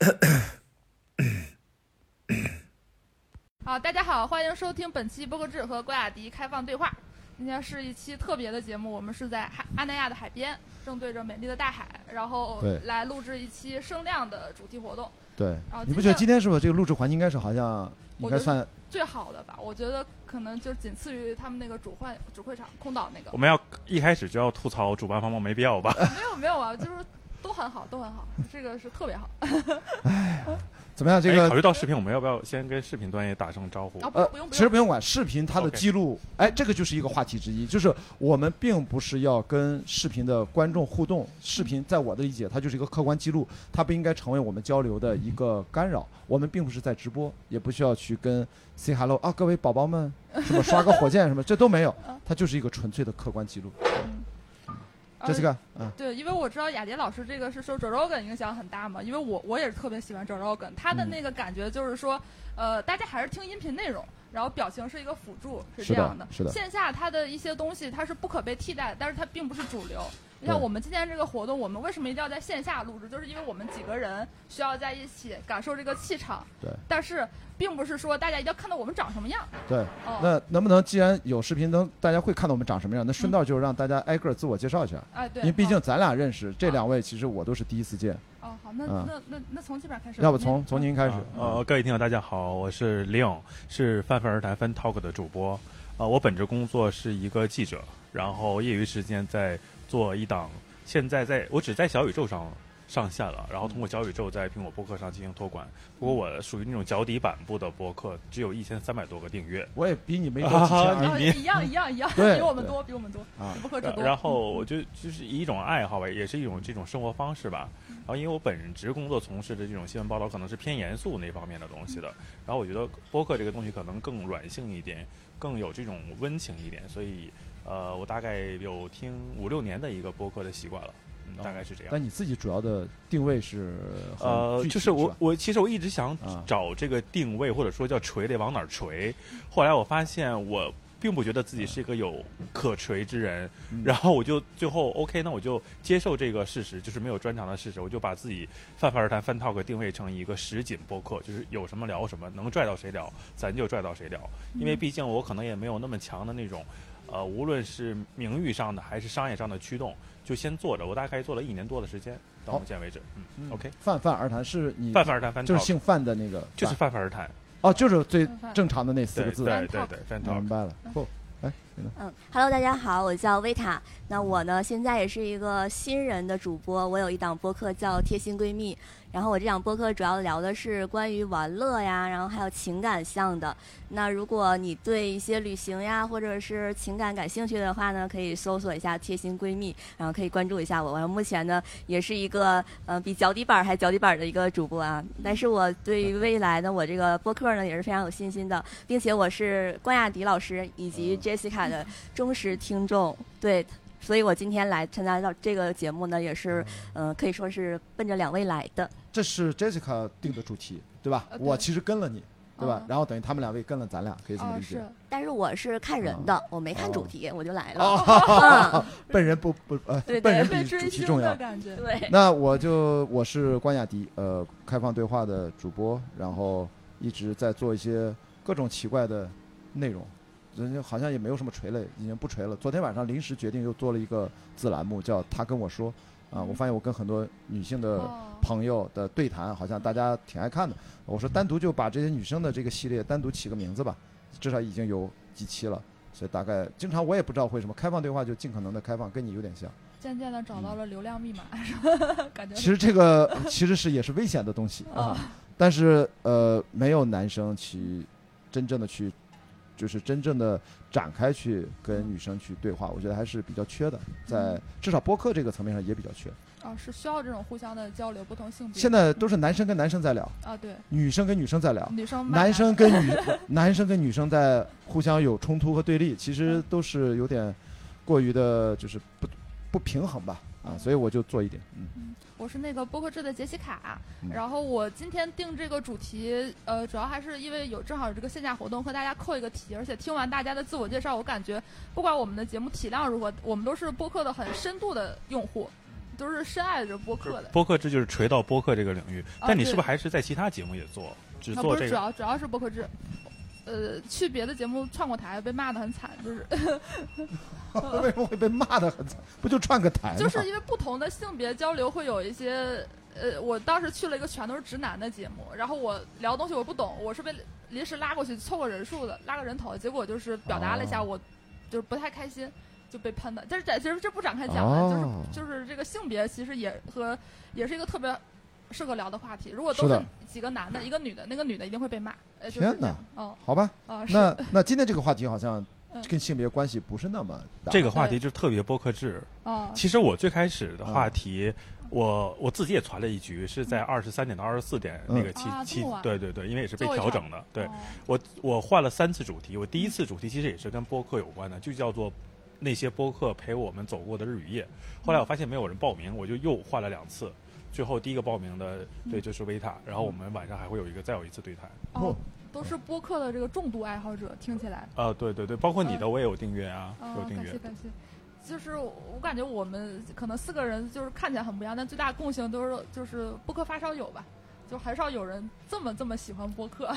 好，大家好，欢迎收听本期波克志和郭雅迪开放对话。今天是一期特别的节目，我们是在海阿那亚的海边，正对着美丽的大海，然后对来录制一期声量的主题活动，对然后，你不觉得今今天是不是这个录制环境应该是好像应该算最好的吧？我觉得可能就仅次于他们那个主会主会场空岛那个我。们要一开始就要吐槽主办方吗？没必要吧？没有没有啊，就是都很好，都很好，这个是特别好哎怎么样？这个考个虑到视频，我们要不要先跟视频端也打声招呼？啊！不不用，不用，其实不用管视频它的记录，哎，这个就是一个话题之一，就是我们并不是要跟视频的观众互动，视频在我的理解，它就是一个客观记录，它不应该成为我们交流的一个干扰。我们并不是在直播，也不需要去跟 say hello 啊，各位宝宝们，什么刷个火箭什么，这都没有，它就是一个纯粹的客观记录。这是个。个，嗯，对，因为我知道雅迪老师这个是受 Joe Rogan 影响很大嘛，因为我我也是特别喜欢 Joe Rogan，他的嗯那个感觉就是说，呃，大家还是听音频内容，然后表情是一个辅助，是这样的。是的线下它的一些东西它是不可被替代的，但是它并不是主流。你像我们今天这个活动，我们为什么一定要在线下录制？就是因为我们几个人需要在一起感受这个气场。对。但是并不是说大家一定要看到我们长什么样。对。哦。那能不能既然有视频，能大家会看到我们长什么样？那顺道就是让大家挨个儿自我介绍一下。哎，对。因为毕竟咱俩认识，这两位其实我都是第一次见，哦，好，那嗯那那那从这边开始。要不从从您开始啊。呃，各位听友大家好，我是 Leon，是泛泛而谈 Fan Talk 的主播。呃，我本职工作是一个记者，然后业余时间在做一档，现在在我只在小宇宙上上线了，然后通过小宇宙在苹果播客上进行托管。不过我属于那种脚底板部的播客，只有一千三百多个订阅。我也比你没 多几千啊啊然后一样一样一样，比我们多，比我们多，啊比不可只多。然后我就就是以一种爱好吧，也是一种这种生活方式吧。然后因为我本职工作从事的这种新闻报道可能是偏严肃那方面的东西的，然后我觉得播客这个东西可能更软性一点，更有这种温情一点，所以呃，我大概有听五六年的一个播客的习惯了，嗯，大概是这样。那你自己主要的定位是呃，就是我吧我其实我一直想啊找这个定位，或者说叫锤得往哪儿锤。后来我发现我并不觉得自己是一个有可锤之人，嗯然后我就最后 OK，那我就接受这个事实，就是没有专长的事实，我就把自己泛泛而谈 Fan Talk 定位成一个实景播客，就是有什么聊什么，能拽到谁聊，咱就拽到谁聊。因为毕竟我可能也没有那么强的那种，呃，无论是名誉上的还是商业上的驱动，就先做着。我大概做了一年多的时间，到目前为止，嗯嗯 o k 泛泛而谈是你泛泛而谈就是姓范的那个，就是泛泛而谈，哦，就是最正常的那四个字。对对对明。白了。不，哎？嗯，Hello，大家好，我叫维塔。那我呢，现在也是一个新人的主播，我有一档播客叫《贴心闺蜜》，然后我这档播客主要聊的是关于玩乐呀，然后还有情感向的。那如果你对一些旅行呀或者是情感感兴趣的话呢，可以搜索一下“贴心闺蜜”，然后可以关注一下我。我目前呢也是一个呃比脚底板儿还脚底板儿的一个主播啊，但是我对于未来呢我这个播客呢也是非常有信心的，并且我是关雅迪老师以及 Jessica 的忠实听众，对。所以我今天来参加到这个节目呢，也是，嗯、可以说是奔着两位来的。这是 Jessica 定的主题，对吧？我其实跟了你，对吧嗯？然后等于他们两位跟了咱俩，可以这么哦理解是。但是我是看人的，我没看主题，我就来了。哦，笨人不不呃，对对笨人比被追星主题重要的。感觉。对，那我就我是关雅迪，呃，开放对话的主播，然后一直在做一些各种奇怪的内容，人家好像也没有什么垂类，已经不垂了。昨天晚上临时决定又做了一个子栏目，叫他跟我说，啊，我发现我跟很多女性的哦朋友的对谈，好像大家挺爱看的。我说单独就把这些女生的这个系列单独起个名字吧，至少已经有几期了。所以大概经常我也不知道为什么开放对话就尽可能的开放，跟你有点像。渐渐的找到了流量密码？感觉其实这个其实是也是危险的东西啊，但是呃，没有男生去真正的去，就是真正的展开去跟女生去对话，我觉得还是比较缺的，在至少播客这个层面上也比较缺。啊，是需要这种互相的交流，不同性别。现在都是男生跟男生在聊，啊，对，女生跟女生在聊，女生男生跟女 男生跟女生在互相有冲突和对立，其实都是有点过于的，就是不不平衡吧啊，所以我就做一点，嗯我是那个播客制的杰西卡，嗯然后我今天定这个主题，呃，主要还是因为有正好有这个线下活动和大家扣一个题，而且听完大家的自我介绍，我感觉不管我们的节目体量如何，我们都是播客的很深度的用户。都是深爱着播客的。播客制就是垂到播客这个领域，啊但你是不是还是在其他节目也做？只啊，不是主做这个？要主要是播客制。呃，去别的节目串过台，被骂的很惨，就是 为什么会被骂的很惨？不就串个台吗？就是因为不同的性别交流会有一些，呃，我当时去了一个全都是直男的节目，然后我聊东西我不懂，我是被临时拉过去凑个人数的，拉个人头，结果就是表达了一下哦我，就是不太开心，就被喷的。但是这其实这不展开讲了，哦就是就是这个性别其实也和也是一个特别适合聊的话题。如果都是几个男的，一个女的，那个女的一定会被骂。天哪哦好吧？啊，是那那今天这个话题好像嗯跟性别关系不是那么大。这个话题就是特别播客制。哦，其实我最开始的话啊题，我我自己也传了一局，是在二十三点到二十四点那个期期对对对，因为也是被调整的。对。哦。我我换了三次主题，我第一次主题其实也是跟播客有关的，就叫做那些播客陪我们走过的日与夜。后来我发现没有人报名，我就又换了两次。最后第一个报名的对就是维塔，然后我们晚上还会有一个再有一次对谈。哦，都是播客的这个重度爱好者，听起来。啊，对对对，包括你的我也有订阅啊，有哦，订阅感谢。感谢。就是我我感觉我们可能四个人就是看起来很不一样，但最大共性都是就是播客发烧友吧，就很少有人这么这么喜欢播客，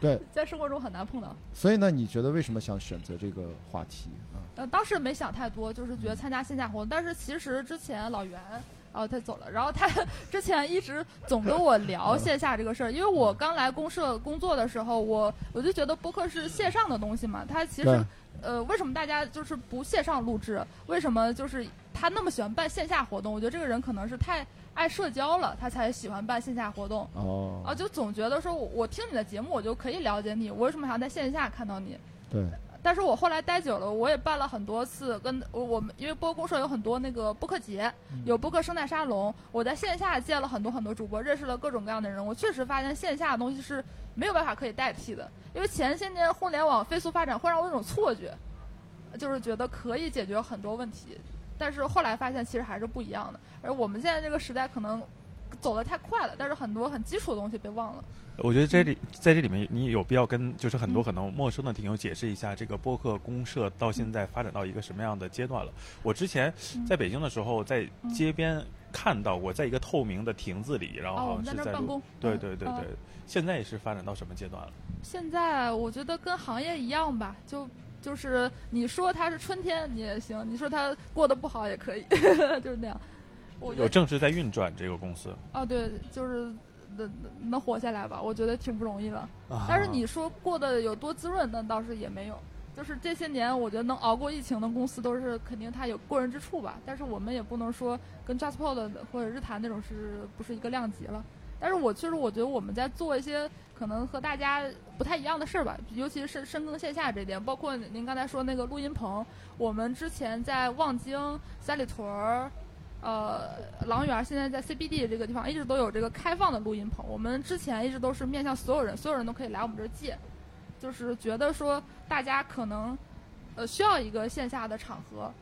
对，在生活中很难碰到。所以呢，你觉得为什么想选择这个话题啊？呃，当时没想太多，就是觉得参加线下活动，但是其实之前老袁。然后他走了，然后他 之前一直总跟我聊线下这个事儿，因为我刚来公社工作的时候，我我就觉得播客是线上的东西嘛，他其实呃，为什么大家就是不线上录制？为什么就是他那么喜欢办线下活动？我觉得这个人可能是太爱社交了，他才喜欢办线下活动。哦，啊，就总觉得说我我听你的节目，我就可以了解你，我为什么还要在线下看到你？对，但是我后来待久了，我也办了很多次，跟我我们因为播公社有很多那个播客节，有播客生态沙龙，我在线下见了很多很多主播，认识了各种各样的人。我确实发现线下的东西是没有办法可以代替的，因为前些年互联网飞速发展会让我有一种错觉，就是觉得可以解决很多问题，但是后来发现其实还是不一样的。而我们现在这个时代可能走的太快了，但是很多很基础的东西被忘了。我觉得这里在这里面，你有必要跟就是很多嗯可能陌生的听友解释一下，这个播客公社到现在发展到一个什么样的阶段了。我之前嗯在北京的时候，在街边看到过，在一个透明的亭子里，然后是在办公。对对对对，现在是发展到什么阶段了？现在我觉得跟行业一样吧，就就是你说它是春天你也行，你说它过得不好也可以，就是那样。有正式在运转这个公司，哦，对，就是能能活下来吧，我觉得挺不容易了。啊但是你说过得有多滋润，那倒是也没有。就是这些年，我觉得能熬过疫情的公司，都是肯定它有过人之处吧。但是我们也不能说跟 JustPod 或者日坛那种是不是一个量级了。但是我确实我觉得我们在做一些可能和大家不太一样的事儿吧，尤其是深耕线下这点，包括您刚才说那个录音棚，我们之前在望京、三里屯儿。呃，郎园现在在 CBD 这个地方一直都有这个开放的录音棚。我们之前一直都是面向所有人，所有人都可以来我们这儿借，就是觉得说大家可能呃需要一个线下的场合，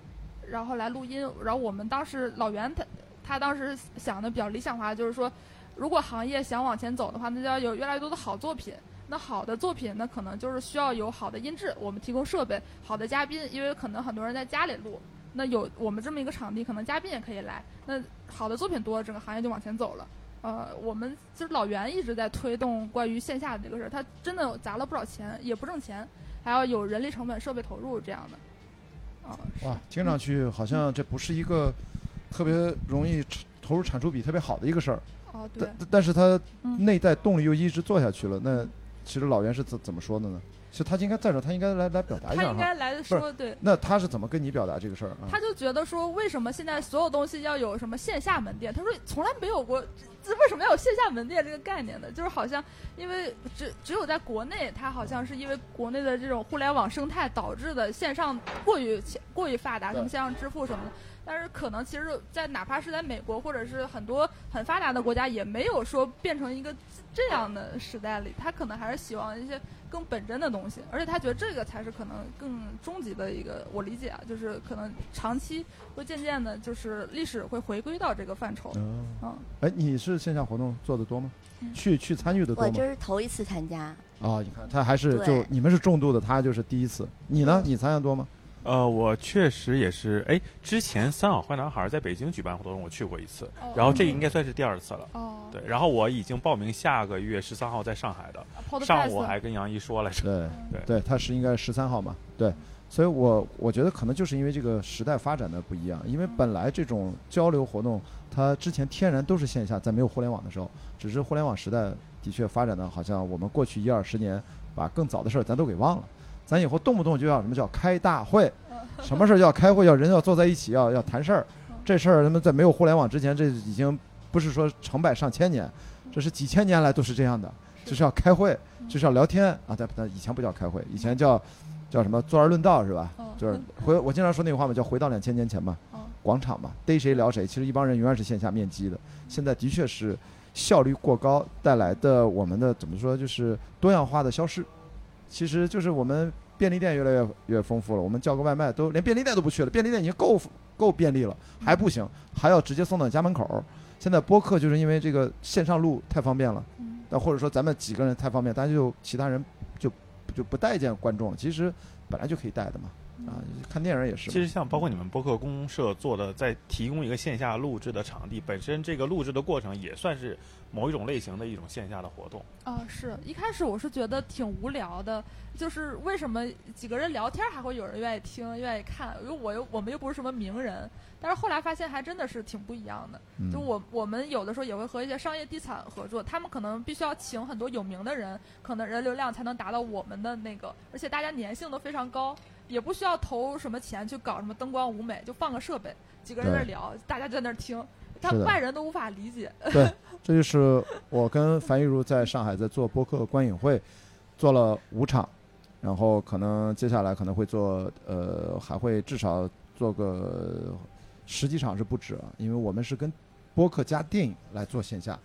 然后来录音。然后我们当时老袁他他当时想的比较理想化，就是说，如果行业想往前走的话，那就要有越来越多的好作品。那好的作品，那可能就是需要有好的音质，我们提供设备，好的嘉宾，因为可能很多人在家里录，那有我们这么一个场地，可能嘉宾也可以来。那好的作品多了，整个行业就往前走了。呃，我们就是老袁一直在推动关于线下的这个事儿，他真的砸了不少钱，也不挣钱，还要有人力成本、设备投入这样的。啊、是哇，听上去好像这不是一个特别容易投入产出比特别好的一个事儿，哦，对但，但是它嗯内在动力又一直做下去了。那其实老袁是怎怎么说的呢？其实他应该在这儿，他应该来来表达一下。他应该来说，对，那他是怎么跟你表达这个事儿啊？他就觉得说，为什么现在所有东西要有什么线下门店？他说从来没有过，这为什么要有线下门店这个概念呢？就是好像因为只只有在国内，它好像是因为国内的这种互联网生态导致的线上过于过于发达，什么线上支付什么的。但是可能其实，在哪怕是在美国或者是很多很发达的国家，也没有说变成一个这样的时代里，他可能还是希望一些更本真的东西，而且他觉得这个才是可能更终极的一个，我理解啊，就是可能长期会渐渐的，就是历史会回归到这个范畴。嗯，嗯，哎，你是线下活动做的多吗？嗯去去参与的多吗？我这是头一次参加，啊，你看他还是就你们是重度的，他就是第一次。你呢？你参加多吗？呃，我确实也是，哎，之前三好坏男孩在北京举办活动，我去过一次，哦然后这应该算是第二次了。哦，对，然后我已经报名下个月十三号在上海的，上午我还跟杨一说来着。对对对，他是应该十三号嘛，对，所以我我觉得可能就是因为这个时代发展的不一样，因为本来这种交流活动，它之前天然都是线下，在没有互联网的时候，只是互联网时代的确发展的好像我们过去一二十年把更早的事儿咱都给忘了，咱以后动不动就要什么叫开大会，什么事儿要开会，要人要坐在一起，要要谈事儿，这事儿他们在没有互联网之前，这已经不是说成百上千年，这是几千年来都是这样的，就是要开会，就是要聊天啊，但但以前不叫开会，以前叫叫什么坐而论道是吧？嗯就是回我经常说那句话嘛，叫回到两千年前嘛，嗯广场嘛，逮谁聊谁。其实一帮人永远是线下面基的，现在的确是效率过高带来的我们的怎么说，就是多样化的消失。其实就是我们便利店越来越越丰富了，我们叫个外卖都连便利店都不去了，便利店已经够够便利了，还不行，还要直接送到家门口。现在播客就是因为这个线上录太方便了，嗯那或者说咱们几个人太方便，大家就其他人就就不待见观众了。其实本来就可以带的嘛，啊，看电影也是。其实像包括你们播客公社做的，在提供一个线下录制的场地，本身这个录制的过程也算是某一种类型的一种线下的活动。啊，是一开始我是觉得挺无聊的，就是为什么几个人聊天还会有人愿意听、愿意看？因为我又我们又不是什么名人，但是后来发现还真的是挺不一样的。嗯就我我们有的时候也会和一些商业地产合作，他们可能必须要请很多有名的人，可能人流量才能达到我们的那个，而且大家粘性都非常高，也不需要投什么钱去搞什么灯光舞美，就放个设备，几个人在那儿聊，大家就在那儿听，他外人都无法理解。对，这就是我跟樊玉茹在上海在做播客观影会，做了五场，然后可能接下来可能会做呃，还会至少做个十几场是不止了，因为我们是跟播客加电影来做线下。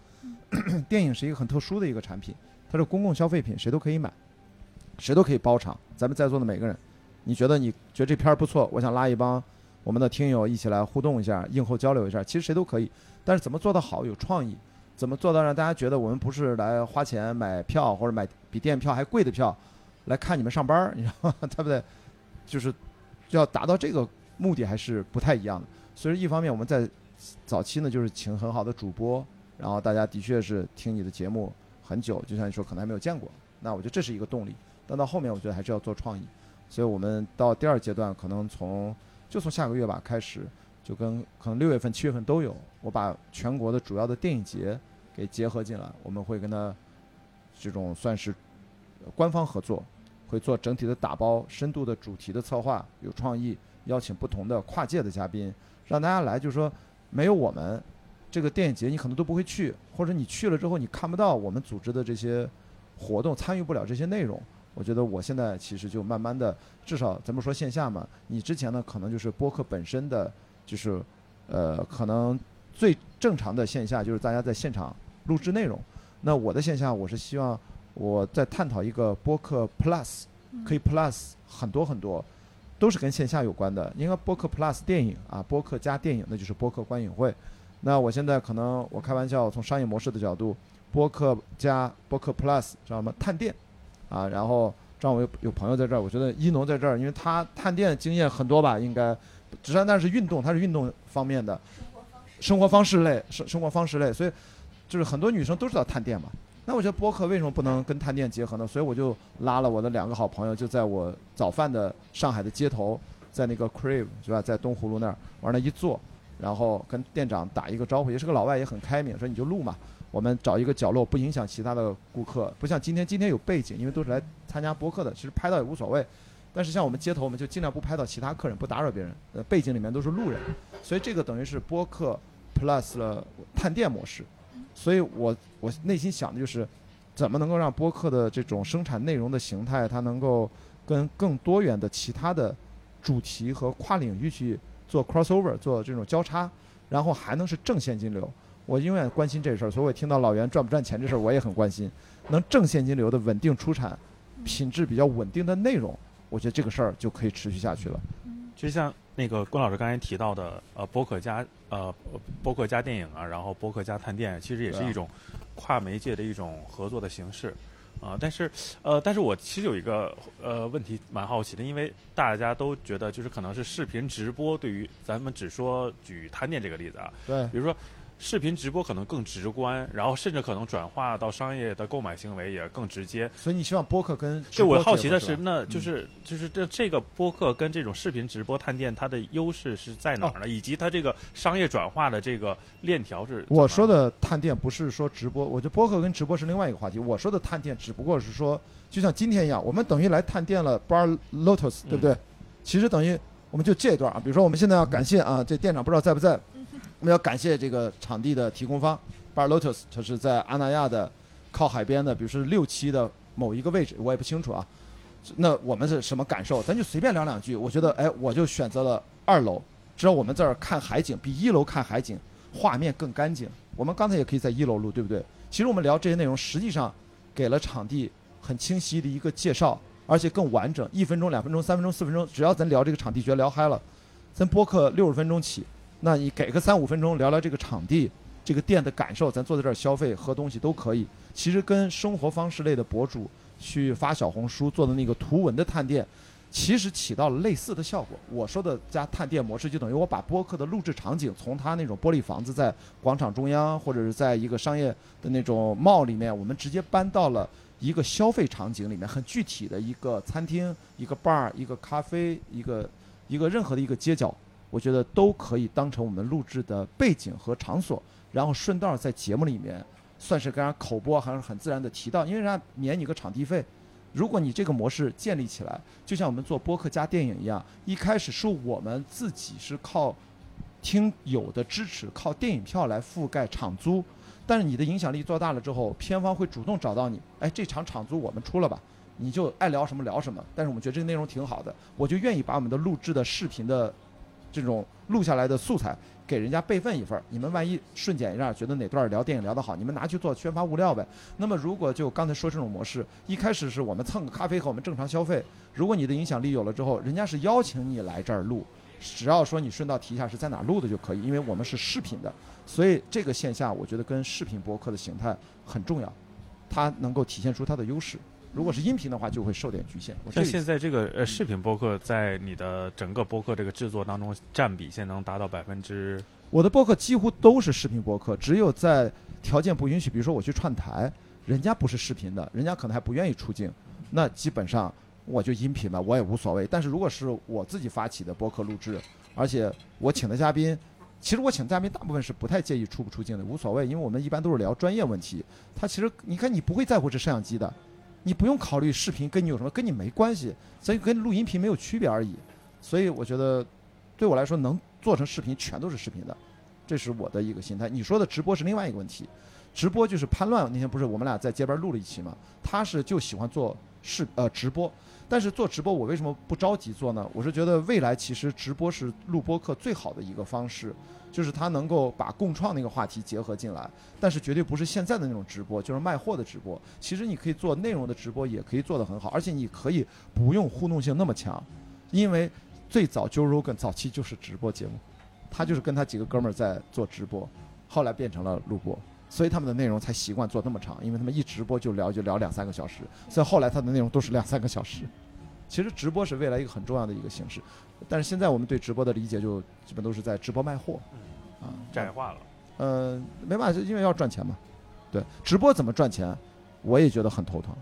电影是一个很特殊的一个产品，它是公共消费品，谁都可以买，谁都可以包场。咱们在座的每个人，你觉得你觉得这片儿不错，我想拉一帮我们的听友一起来互动一下，映后交流一下，其实谁都可以。但是怎么做得好，有创意，怎么做到让大家觉得我们不是来花钱买票或者买比电影票还贵的票来看你们上班儿，你知道吗？对不对？就是要达到这个目的还是不太一样的。所以一方面我们在早期呢，就是请很好的主播，然后大家的确是听你的节目很久，就像你说可能还没有见过，那我觉得这是一个动力。但到后面我觉得还是要做创意，所以我们到第二阶段可能从就从下个月吧开始。就跟可能六月份、七月份都有，我把全国的主要的电影节给结合进来，我们会跟他这种算是官方合作，会做整体的打包、深度的主题的策划，有创意，邀请不同的跨界的嘉宾，让大家来，就是说没有我们这个电影节，你可能都不会去，或者你去了之后你看不到我们组织的这些活动，参与不了这些内容。我觉得我现在其实就慢慢的，至少咱们说线下嘛，你之前呢可能就是播客本身的。就是，呃，可能最正常的线下就是大家在现场录制内容。那我的线下，我是希望我在探讨一个播客 Plus，可以 Plus 很多很多，都是跟线下有关的。应该播客 Plus 电影啊，播客加电影，那就是播客观影会。那我现在可能我开玩笑，从商业模式的角度，播客加播客 Plus 知道吗？探店啊，然后正好我有有朋友在这儿，我觉得一农在这儿，因为他探店经验很多吧，应该。只是那是运动，它是运动方面的，生活方式类，生生活方式类，所以就是很多女生都知道探店嘛。那我觉得播客为什么不能跟探店结合呢？所以我就拉了我的两个好朋友，就在我早饭的上海的街头，在那个 Crave 是吧，在东湖路那儿往那一坐，然后跟店长打一个招呼，也是个老外，也很开明，说你就录嘛，我们找一个角落，不影响其他的顾客，不像今天，今天有背景，因为都是来参加播客的，其实拍到也无所谓。但是像我们街头，我们就尽量不拍到其他客人，不打扰别人。呃，背景里面都是路人，所以这个等于是播客 plus 了探店模式。所以我我内心想的就是，怎么能够让播客的这种生产内容的形态，它能够跟更多元的其他的主题和跨领域去做 crossover，做这种交叉，然后还能是正现金流。我永远关心这事儿，所以我听到老袁赚不赚钱这事儿，我也很关心。能挣现金流的稳定出产，品质比较稳定的内容。我觉得这个事儿就可以持续下去了。就像那个关老师刚才提到的，呃，播客加呃播客加电影啊，然后播客加探店，其实也是一种跨媒介的一种合作的形式。啊，但是，呃，但是我其实有一个呃问题蛮好奇的，因为大家都觉得就是可能是视频直播对于咱们只说举探店这个例子啊，对比如说视频直播可能更直观，然后甚至可能转化到商业的购买行为也更直接。所以你希望播客跟直就我好奇的是，那就是就是这这个播客跟这种视频直播探店，它的优势是在哪儿呢？以及它这个商业转化的这个链条是我说的探店不是说直播，我觉得播客跟直播是另外一个话题。我说的探店只不过是说，就像今天一样，我们等于来探店了 Bar Lotus，对不对？其实等于我们就这一段啊，比如说我们现在要感谢啊，这店长不知道在不在，我们要感谢这个场地的提供方 Bar Lotus，它是在阿那亚的靠海边的，比如说六期的某一个位置，我也不清楚啊。那我们是什么感受？咱就随便聊两句。我觉得，哎，我就选择了二楼，只要我们这儿看海景，比一楼看海景画面更干净。我们刚才也可以在一楼录，对不对？其实我们聊这些内容，实际上给了场地很清晰的一个介绍，而且更完整。一分钟、两分钟、三分钟、四分钟，只要咱聊这个场地，觉得聊嗨了，咱播客六十分钟起，那你给个三五分钟聊聊这个场地、这个店的感受，咱坐在这儿消费、喝东西都可以。其实跟生活方式类的博主去发小红书做的那个图文的探店，其实起到了类似的效果。我说的加探店模式，就等于我把播客的录制场景从它那种玻璃房子在广场中央，或者是在一个商业的那种帽里面，我们直接搬到了一个消费场景里面，很具体的一个餐厅、一个 bar、一个咖啡、一个一个任何的一个街角，我觉得都可以当成我们录制的背景和场所，然后顺道在节目里面算是跟人家口播，还是很自然的提到，因为人家免你个场地费。如果你这个模式建立起来，就像我们做播客加电影一样，一开始是我们自己是靠听友的支持，靠电影票来覆盖场租，但是你的影响力做大了之后，片方会主动找到你，哎，这场场租我们出了吧，你就爱聊什么聊什么。但是我们觉得这个内容挺好的，我就愿意把我们的录制的视频的这种录下来的素材给人家备份一份儿。你们万一顺检一下，觉得哪段聊电影聊得好，你们拿去做宣发物料呗。那么如果就刚才说这种模式，一开始是我们蹭个咖啡和我们正常消费，如果你的影响力有了之后，人家是邀请你来这儿录。只要说你顺道提一下是在哪录的就可以，因为我们是视频的，所以这个线下我觉得跟视频博客的形态很重要，它能够体现出它的优势。如果是音频的话，就会受点局限。我这像个意思现在这个呃视频播客在你的整个播客这个制作当中占比，现在能达到百分之我的播客几乎都是视频播客，只有在条件不允许，比如说我去串台，人家不是视频的，人家可能还不愿意出镜，那基本上我就音频吧，我也无所谓。但是如果是我自己发起的播客录制，而且我请的嘉宾，其实我请的嘉宾大部分是不太介意出不出镜的，无所谓，因为我们一般都是聊专业问题。他其实你看你不会在乎这摄像机的，你不用考虑视频跟你有什么，跟你没关系，所以跟录音频没有区别而已。所以我觉得对我来说，能做成视频全都是视频的。这是我的一个心态。你说的直播是另外一个问题，直播就是潘乱那天不是我们俩在街边录了一期嘛？他是就喜欢做视呃直播，但是做直播我为什么不着急做呢？我是觉得未来其实直播是录播课最好的一个方式，就是它能够把共创那个话题结合进来，但是绝对不是现在的那种直播，就是卖货的直播。其实你可以做内容的直播，也可以做得很好，而且你可以不用互动性那么强，因为最早 Joe Rogan 早期就是直播节目。他就是跟他几个哥们儿在做直播，后来变成了录播，所以他们的内容才习惯做那么长，因为他们一直播就聊就聊两三个小时，所以后来他的内容都是两三个小时。其实直播是未来一个很重要的一个形式，但是现在我们对直播的理解就基本都是在直播卖货，啊，窄化了。嗯，没办法，因为要赚钱嘛。对，直播怎么赚钱，我也觉得很头疼。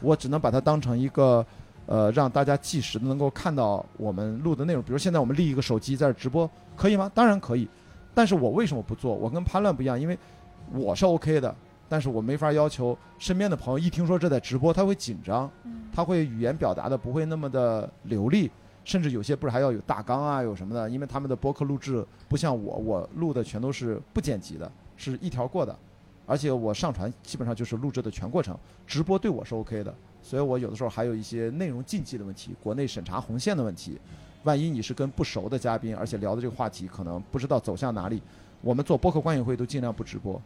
我只能把它当成一个，呃，让大家即时的能够看到我们录的内容。比如现在我们立一个手机在这直播，可以吗？当然可以。但是我为什么不做？我跟潘乱不一样，因为我是 OK 的，但是我没法要求身边的朋友一听说这在直播，他会紧张，嗯他会语言表达的不会那么的流利，甚至有些不是还要有大纲啊，有什么的，因为他们的播客录制不像我，我录的全都是不剪辑的，是一条过的，而且我上传基本上就是录制的全过程，直播对我是 OK 的，所以我有的时候还有一些内容禁忌的问题，国内审查红线的问题，万一你是跟不熟的嘉宾，而且聊的这个话题可能不知道走向哪里，我们做播客观影会都尽量不直播。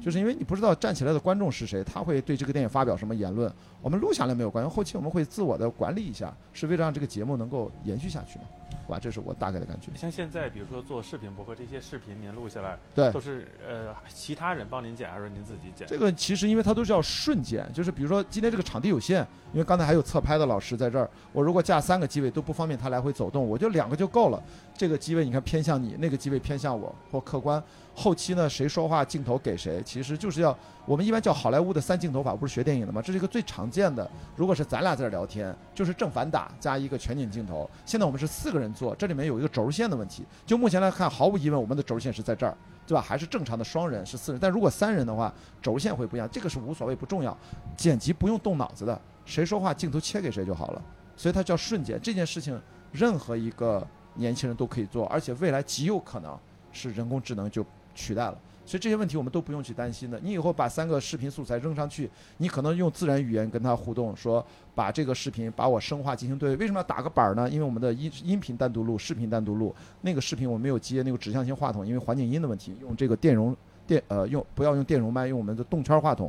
就是因为你不知道站起来的观众是谁，他会对这个电影发表什么言论，我们录下来没有关系，后期我们会自我的管理一下，是为了让这个节目能够延续下去嘛。好吧？这是我大概的感觉。像现在，比如说做视频博客，这些视频您录下来，对都是呃其他人帮您剪，还是您自己剪？这个其实因为它都是要瞬剪，就是比如说今天这个场地有限，因为刚才还有侧拍的老师在这儿，我如果架三个机位都不方便他来回走动，我就两个就够了。这个机位你看偏向你，那个机位偏向我，或客观。后期呢，谁说话镜头给谁，其实就是要我们一般叫好莱坞的三镜头法，不是学电影的吗？这是一个最常见的。如果是咱俩在这儿聊天，就是正反打加一个全景镜头。现在我们是四个人做，这里面有一个轴线的问题。就目前来看，毫无疑问，我们的轴线是在这儿，对吧？还是正常的双人是四人，但如果三人的话，轴线会不一样。这个是无所谓，不重要。剪辑不用动脑子的，谁说话镜头切给谁就好了。所以它叫瞬间。这件事情，任何一个年轻人都可以做，而且未来极有可能是人工智能就取代了。所以这些问题我们都不用去担心的。你以后把三个视频素材扔上去，你可能用自然语言跟它互动，说把这个视频把我声化进行对。为什么要打个板儿呢？因为我们的音音频单独录，视频单独录。那个视频我没有接那个指向性话筒，因为环境音的问题，用这个电容电呃用不要用电容麦，用我们的动圈话筒，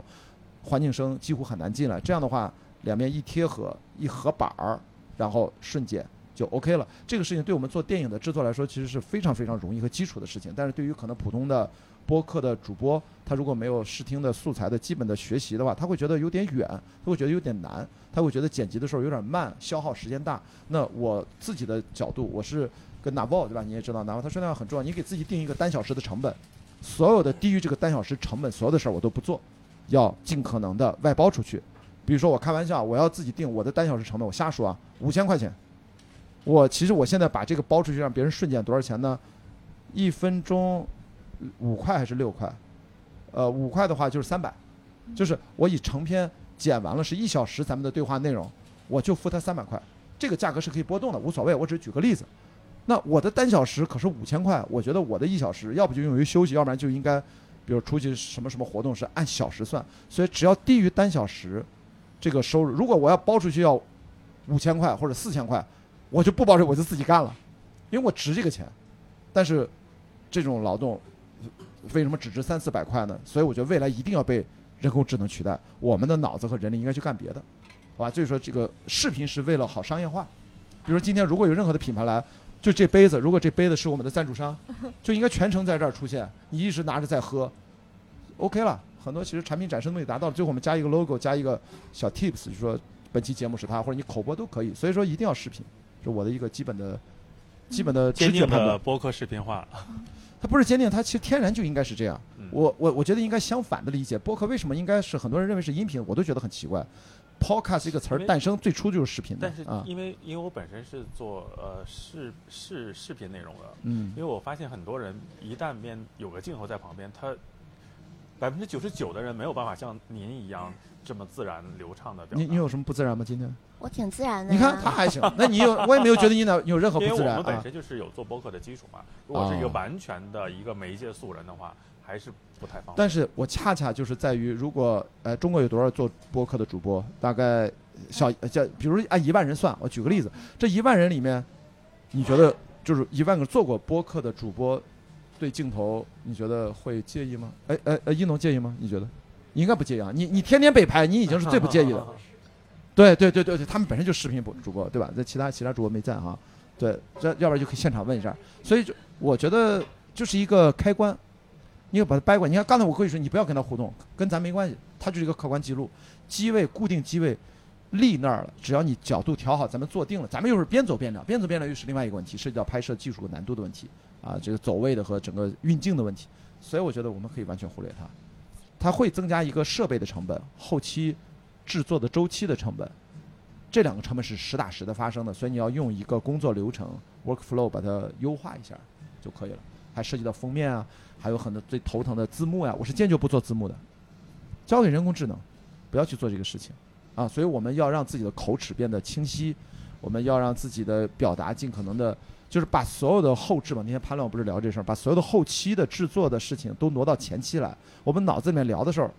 环境声几乎很难进来。这样的话，两边一贴合一合板儿，然后瞬间就 OK 了。这个事情对我们做电影的制作来说，其实是非常非常容易和基础的事情。但是对于可能普通的播客的主播，他如果没有视听的素材的基本的学习的话，他会觉得有点远，他会觉得有点难，他会觉得剪辑的时候有点慢，消耗时间大。那我自己的角度，我是跟 n a v o 对吧？你也知道 n a v o 他说那样很重要，你给自己定一个单小时的成本，所有的低于这个单小时成本，所有的事儿我都不做，要尽可能的外包出去。比如说我开玩笑，我要自己定我的单小时成本，我瞎说啊，五千块钱。我其实我现在把这个包出去让别人瞬间多少钱呢？一分钟五块还是六块？呃，五块的话就是三百，就是我以成片剪完了是一小时咱们的对话内容，我就付他三百块。这个价格是可以波动的，无所谓。我只是举个例子。那我的单小时可是五千块，我觉得我的一小时要不就用于休息，要不然就应该，比如出去什么什么活动是按小时算。所以只要低于单小时这个收入，如果我要包出去要五千块或者四千块，我就不包这，我就自己干了，因为我值这个钱。但是这种劳动为什么只值三四百块呢？所以我觉得未来一定要被人工智能取代，我们的脑子和人力应该去干别的，好吧？所以说这个视频是为了好商业化。比如说今天如果有任何的品牌来，就这杯子，如果这杯子是我们的赞助商，就应该全程在这儿出现，你一直拿着在喝，OK 了。很多其实产品展示东西达到了，最后我们加一个 logo，加一个小 tips，就说本期节目是他，或者你口播都可以。所以说一定要视频，是我的一个基本的、基本的直坚定觉判断。的播客视频化，它不是坚定，它其实天然就应该是这样。嗯我我我觉得应该相反的理解，播客为什么应该是很多人认为是音频，我都觉得很奇怪。Podcast 这个词儿诞生最初就是视频的但是啊，因为因为我本身是做呃视视视频内容的，嗯因为我发现很多人一旦面有个镜头在旁边，他百分之九十九的人没有办法像您一样这么自然流畅的表达。你你有什么不自然吗？今天我挺自然的呀。你看他还行，那你有我也没有觉得你哪有任何不自然啊。我们本身就是有做播客的基础嘛，如果是一个哦完全的一个媒介素人的话，还是不太方便。但是我恰恰就是在于，如果呃中国有多少做播客的主播，大概小呃叫比如按一万人算，我举个例子，这一万人里面，你觉得就是一万个做过播客的主播，对镜头你觉得会介意吗？哎哎哎，一农介意吗？你觉得？你应该不介意啊，你你天天被拍，你已经是最不介意的。对对对对对，他们本身就是视频播主播，对吧？这其他其他主播没在哈，对，这要不然就可以现场问一下。所以就我觉得就是一个开关，你要把它掰过来。你看刚才我可以说你不要跟他互动，跟咱没关系，它就是一个客观记录，机位固定机位立那儿了，只要你角度调好，咱们坐定了，咱们又是边走边聊，边走边聊又是另外一个问题，涉及到拍摄技术和难度的问题啊，这个走位的和整个运镜的问题。所以我觉得我们可以完全忽略它，它会增加一个设备的成本，后期制作的周期的成本。这两个成本是实打实的发生的，所以你要用一个工作流程 workflow 把它优化一下就可以了。还涉及到封面啊，还有很多最头疼的字幕呀、我是坚决不做字幕的，交给人工智能，不要去做这个事情啊。所以我们要让自己的口齿变得清晰，我们要让自己的表达尽可能的，就是把所有的后置嘛。那天潘乱不是聊这事儿，把所有的后期的制作的事情都挪到前期来。我们脑子里面聊的时候，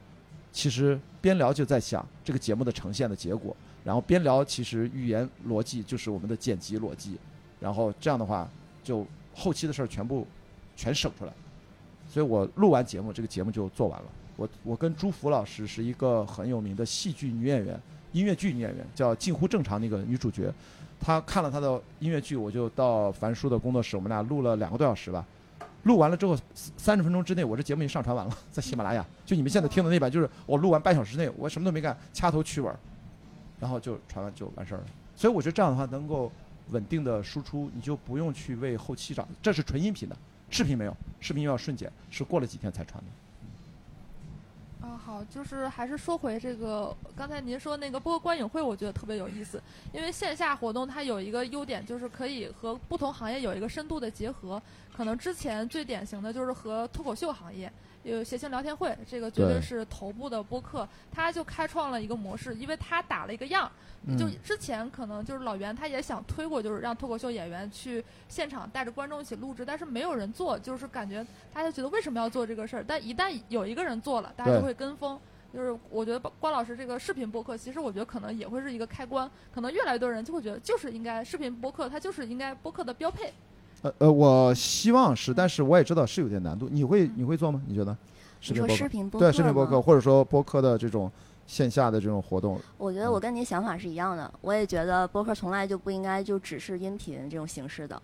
其实边聊就在想这个节目的呈现的结果，然后边聊其实语言逻辑就是我们的剪辑逻辑，然后这样的话就后期的事儿全部全省出来。所以我录完节目，这个节目就做完了。我我跟朱福老师是一个很有名的戏剧女演员，音乐剧女演员，叫近乎正常那个女主角。他看了他的音乐剧，我就到樊叔的工作室，我们俩录了两个多小时吧。录完了之后，三十分钟之内，我这节目已经上传完了，在喜马拉雅。就你们现在听的那版，就是我录完半小时内，我什么都没干，掐头去尾，然后就传完就完事儿了。所以我觉得这样的话能够稳定的输出，你就不用去为后期找，这是纯音频的，视频没有，视频又要瞬剪，是过了几天才传的。啊，好，就是还是说回这个刚才您说那个播观影会，我觉得特别有意思，因为线下活动它有一个优点，就是可以和不同行业有一个深度的结合。可能之前最典型的就是和脱口秀行业有谐星聊天会，这个绝对对是头部的播客，他就开创了一个模式，因为他打了一个样儿。就嗯之前可能就是老袁他也想推过，就是让脱口秀演员去现场带着观众一起录制，但是没有人做，就是感觉大家觉得为什么要做这个事儿？但一旦有一个人做了，大家就会跟风。就是我觉得关老师这个视频播客，其实我觉得可能也会是一个开关，可能越来越多人就会觉得就是应该视频播客，它就是应该播客的标配。呃呃，我希望是，但是我也知道是有点难度。你会你会做吗？你觉得？视你说频播客视频播客对视频播客，或者说播客的这种线下的这种活动，我觉得我跟您想法是一样的，我也觉得播客从来就不应该就只是音频这种形式的。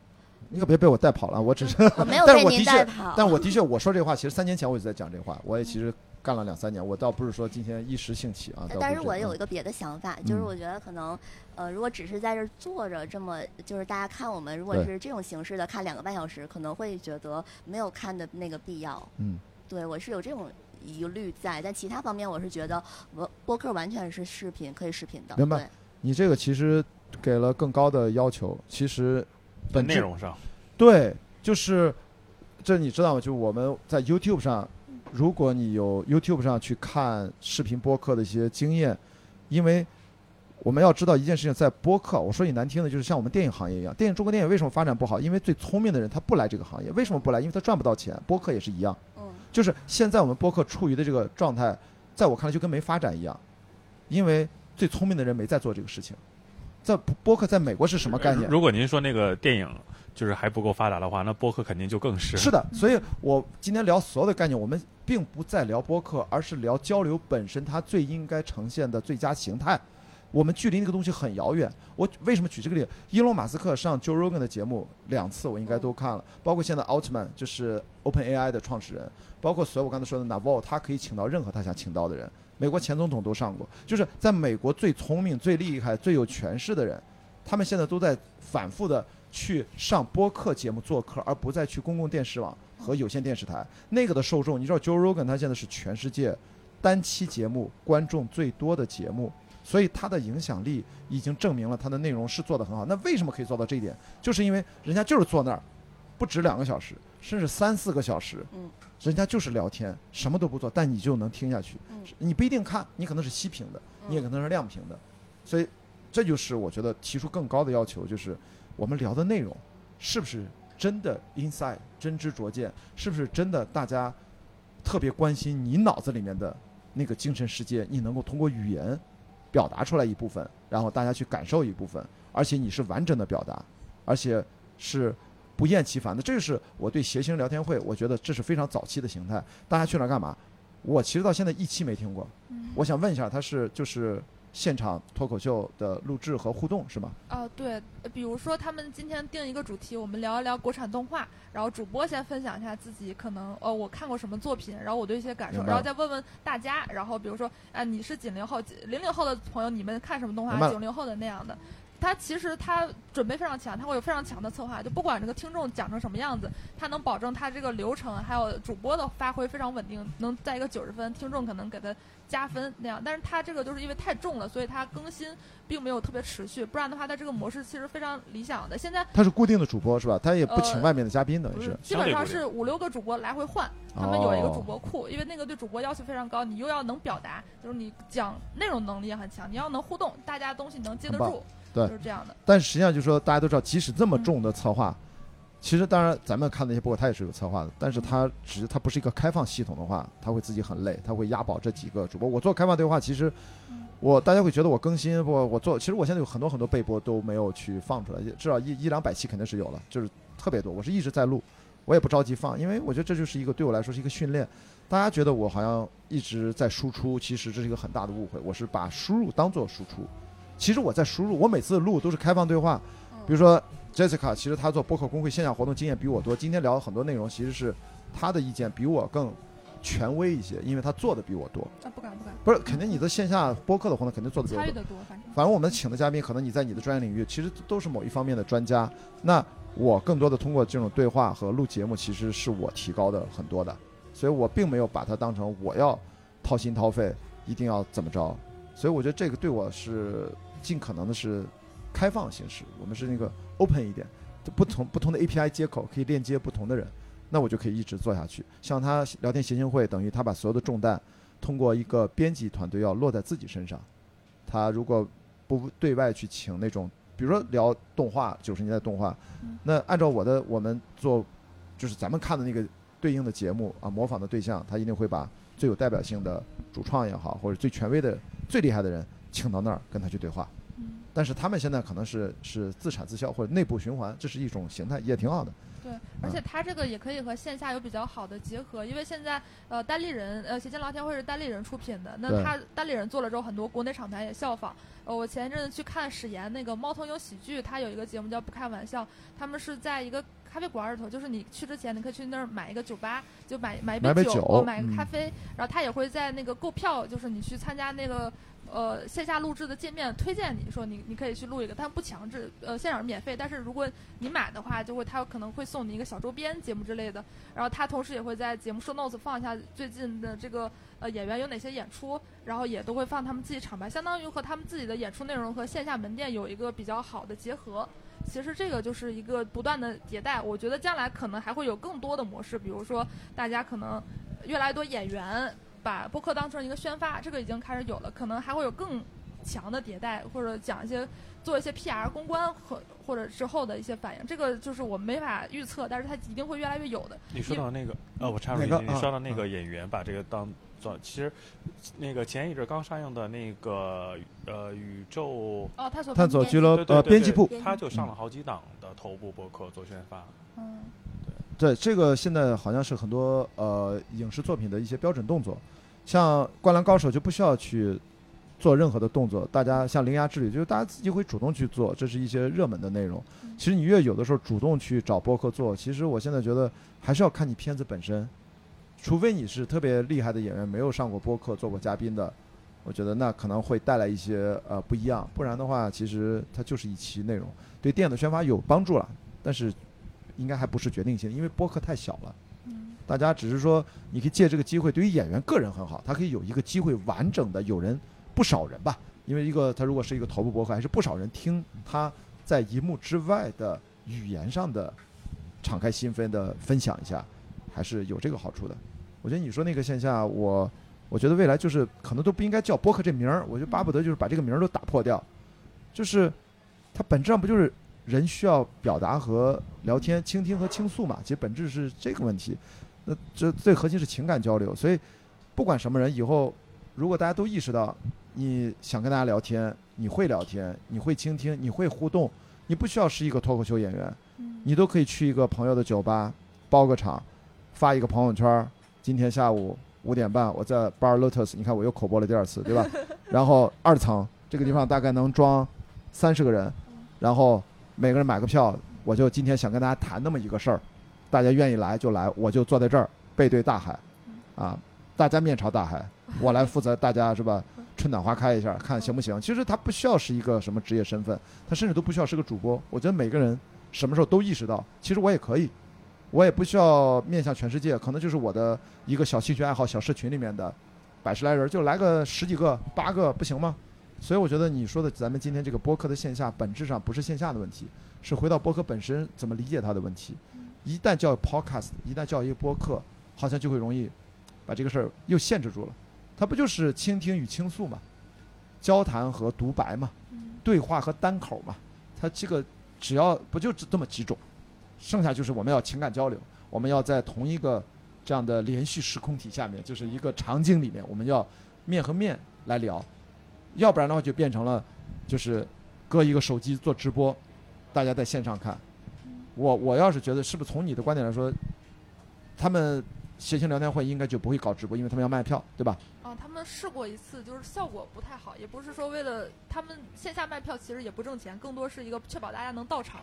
你可别被我带跑了。我只是，我没有 但是我的确，但我的确我说这话，其实三年前我就在讲这话，我也其实干了两三年，我倒不是说今天一时兴起啊。但是我有一个别的想法，就是嗯我觉得可能，呃，如果只是在这儿坐着，这么就是大家看我们，如果是这种形式的看两个半小时，可能会觉得没有看的那个必要。嗯，对我是有这种疑虑在，但其他方面我是觉得播播客完全是视频，可以视频的。明白你这个其实给了更高的要求，其实本质内容上，对，就是这你知道吗？就我们在 YouTube 上，如果你有 YouTube 上去看视频播客的一些经验，因为我们要知道一件事情，在播客，我说你难听的，就是像我们电影行业一样，电影中国电影为什么发展不好？因为最聪明的人他不来这个行业，为什么不来？因为他赚不到钱。播客也是一样，嗯，就是现在我们播客处于的这个状态，在我看来就跟没发展一样，因为最聪明的人没在做这个事情。在播播客在美国是什么概念？如果您说那个电影就是还不够发达的话，那播客肯定就更是。是的，所以我今天聊所有的概念，我们并不在聊播客，而是聊交流本身它最应该呈现的最佳形态。我们距离那个东西很遥远。我为什么举这个例子？伊隆马斯克上 Joe Rogan 的节目两次，我应该都看了，包括现在 Altman 就是 OpenAI 的创始人，包括所有我刚才说的 Naval，他可以请到任何他想请到的人。美国前总统都上过，就是在美国最聪明、最厉害、最有权势的人，他们现在都在反复的去上播客节目做客，而不再去公共电视网和有线电视台。那个的受众，你知道 Joe Rogan 他现在是全世界单期节目观众最多的节目，所以他的影响力已经证明了他的内容是做得很好。那为什么可以做到这一点？就是因为人家就是坐那儿，不止两个小时，甚至三四个小时，人家就是聊天，什么都不做，但你就能听下去。嗯你不一定看，你可能是息屏的，你也可能是亮屏的，所以这就是我觉得提出更高的要求，就是我们聊的内容是不是真的 inside 真知灼见，是不是真的大家特别关心你脑子里面的那个精神世界，你能够通过语言表达出来一部分，然后大家去感受一部分，而且你是完整的表达，而且是。不厌其烦的，这就是我对谐星聊天会，我觉得这是非常早期的形态。大家去那儿干嘛？我其实到现在一期没听过。嗯我想问一下，它是就是现场脱口秀的录制和互动是吗？啊，对，呃比如说他们今天定一个主题，我们聊一聊国产动画，然后主播先分享一下自己可能呃我看过什么作品，然后我对一些感受，然后再问问大家，然后比如说啊、你是几零后，零零后的朋友，你们看什么动画？九零后的那样的。他其实他准备非常强，他会有非常强的策划，就不管这个听众讲成什么样子，他能保证他这个流程还有主播的发挥非常稳定，能在一个九十分，听众可能给他加分那样。但是他这个就是因为太重了，所以他更新并没有特别持续，不然的话，他这个模式其实非常理想的。现在他是固定的主播是吧？他也不请呃外面的嘉宾，等于是基本上是五六个主播来回换，他们有一个哦主播库，因为那个对主播要求非常高，你又要能表达，就是你讲内容能力也很强，你要能互动，大家东西能接得住，对就是这样的。但是实际上就是说，大家都知道，即使这么重的策划，其实当然咱们看那些播客，它也是有策划的，但是它只是它不是一个开放系统的话，它会自己很累，它会押宝这几个主播。我做开放对话，其实我大家会觉得我更新不，我做，其实我现在有很多很多备播都没有去放出来，至少一一两百期肯定是有了，就是特别多。我是一直在录，我也不着急放，因为我觉得这就是一个对我来说是一个训练。大家觉得我好像一直在输出，其实这是一个很大的误会。我是把输入当做输出，其实我在输入，我每次录都是开放对话。嗯比如说 Jessica，其实她做播客工会线下活动经验比我多，今天聊很多内容，其实是她的意见比我更权威一些，因为她做的比我多。啊，不敢不敢，不是，肯定你的线下播客的活动肯定做的比我多。参与的多，反正。反正我们请的嘉宾，可能你在你的专业领域其实都是某一方面的专家。那我更多的通过这种对话和录节目，其实是我提高的很多的，所以我并没有把它当成我要掏心掏肺，一定要怎么着。所以我觉得这个对我是尽可能的是开放形式，我们是那个 open 一点，就不同不同的 API 接口可以链接不同的人，那我就可以一直做下去。像他聊天协进会，等于他把所有的重担通过一个编辑团队要落在自己身上。他如果不对外去请那种，比如说聊动画，九十年代动画嗯，那按照我的我们做，就是咱们看的那个对应的节目啊，模仿的对象，他一定会把最有代表性的主创也好，或者最权威的、最厉害的人请到那儿跟他去对话。嗯，但是他们现在可能是是自产自销或者内部循环，这是一种形态，也挺好的。对，而且它这个也可以和线下有比较好的结合，因为现在呃单立人呃写信聊天会是单立人出品的，那对他单立人做了之后，很多国内厂牌也效仿。呃，我前一阵子去看史岩那个猫头鹰喜剧，他有一个节目叫《不开玩笑》，他们是在一个咖啡馆里头，就是你去之前，你可以去那儿买一个酒吧，就买买一酒，买杯酒哦买个嗯咖啡，然后他也会在那个购票，就是你去参加那个。呃，线下录制的界面推荐你说你你可以去录一个，但不强制。呃，现场是免费，但是如果你买的话，就会他可能会送你一个小周边节目之类的。然后他同时也会在节目 show notes 放一下最近的这个呃演员有哪些演出，然后也都会放他们自己厂牌，相当于和他们自己的演出内容和线下门店有一个比较好的结合。其实这个就是一个不断的迭代，我觉得将来可能还会有更多的模式，比如说大家可能越来越多演员把播客当成一个宣发，这个已经开始有了，可能还会有更强的迭代，或者讲一些做一些 PR 公关和或者之后的一些反应，这个就是我们没法预测，但是它一定会越来越有的。你说到那个，呃，我插入一句，你说到那个演员把这个当做，其实那个前一阵刚上映的那个呃宇宙，哦，探索探索俱乐呃编辑部，他就上了好几档的头部博客做宣发。嗯对，这个现在好像是很多呃影视作品的一些标准动作，像《灌篮高手》就不需要去做任何的动作，大家像《铃芽之旅》，就是大家自己会主动去做，这是一些热门的内容嗯。其实你越有的时候主动去找播客做，其实我现在觉得还是要看你片子本身，除非你是特别厉害的演员，没有上过播客做过嘉宾的，我觉得那可能会带来一些呃不一样，不然的话，其实它就是一期内容，对电影的宣发有帮助了，但是应该还不是决定性，因为播客太小了。大家只是说，你可以借这个机会，对于演员个人很好，他可以有一个机会完整的有人不少人吧，因为一个他如果是一个头部博客，还是不少人听他在荧幕之外的语言上的敞开心扉的分享一下，还是有这个好处的。我觉得你说那个线下，我我觉得未来就是可能都不应该叫播客这名儿，我就巴不得就是把这个名儿都打破掉，就是它本质上不就是人需要表达和聊天、倾听和倾诉嘛？其实本质是这个问题。那这最核心是情感交流，所以不管什么人，以后如果大家都意识到你想跟大家聊天，你会聊天，你会倾听，你会互动，你不需要是一个脱口秀演员，嗯你都可以去一个朋友的酒吧包个场，发一个朋友圈儿，今天下午五点半我在 Bar Lotus，你看我又口播了第二次，对吧？然后二层这个地方大概能装三十个人，然后每个人买个票，我就今天想跟大家谈那么一个事儿，大家愿意来就来，我就坐在这儿背对大海，啊，大家面朝大海，我来负责大家是吧？春暖花开一下，看行不行？其实他不需要是一个什么职业身份，他甚至都不需要是个主播。我觉得每个人什么时候都意识到，其实我也可以，我也不需要面向全世界，可能就是我的一个小兴趣爱好、小社群里面的百十来人，就来个十几个、八个，不行吗？所以我觉得你说的咱们今天这个播客的线下，本质上不是线下的问题，是回到播客本身怎么理解它的问题。一旦叫 podcast，一旦叫一个播客，好像就会容易把这个事儿又限制住了。它不就是倾听与倾诉嘛，交谈和独白嘛，嗯对话和单口嘛，它这个只要不就只这么几种，剩下就是我们要情感交流，我们要在同一个这样的连续时空体下面，就是一个场景里面，我们要面和面来聊，要不然的话就变成了就是搁一个手机做直播，大家在线上看。我我要是觉得是不是从你的观点来说，他们谐星聊天会应该就不会搞直播，因为他们要卖票，对吧？啊，他们试过一次，就是效果不太好，也不是说为了他们线下卖票，其实也不挣钱，更多是一个确保大家能到场。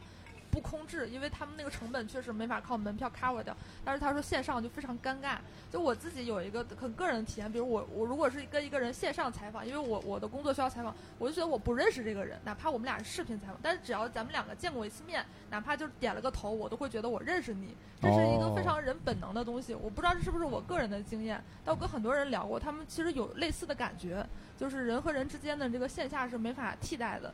不空置，因为他们那个成本确实没法靠门票 cover 掉。但是他说线上就非常尴尬。就我自己有一个很个人的体验，比如我我如果是跟一个人线上采访，因为我我的工作需要采访，我就觉得我不认识这个人，哪怕我们俩是视频采访，但是只要咱们两个见过一次面，哪怕就是点了个头，我都会觉得我认识你。这是一个非常人本能的东西。我不知道这是不是我个人的经验，但我跟很多人聊过，他们其实有类似的感觉，就是人和人之间的这个线下是没法替代的。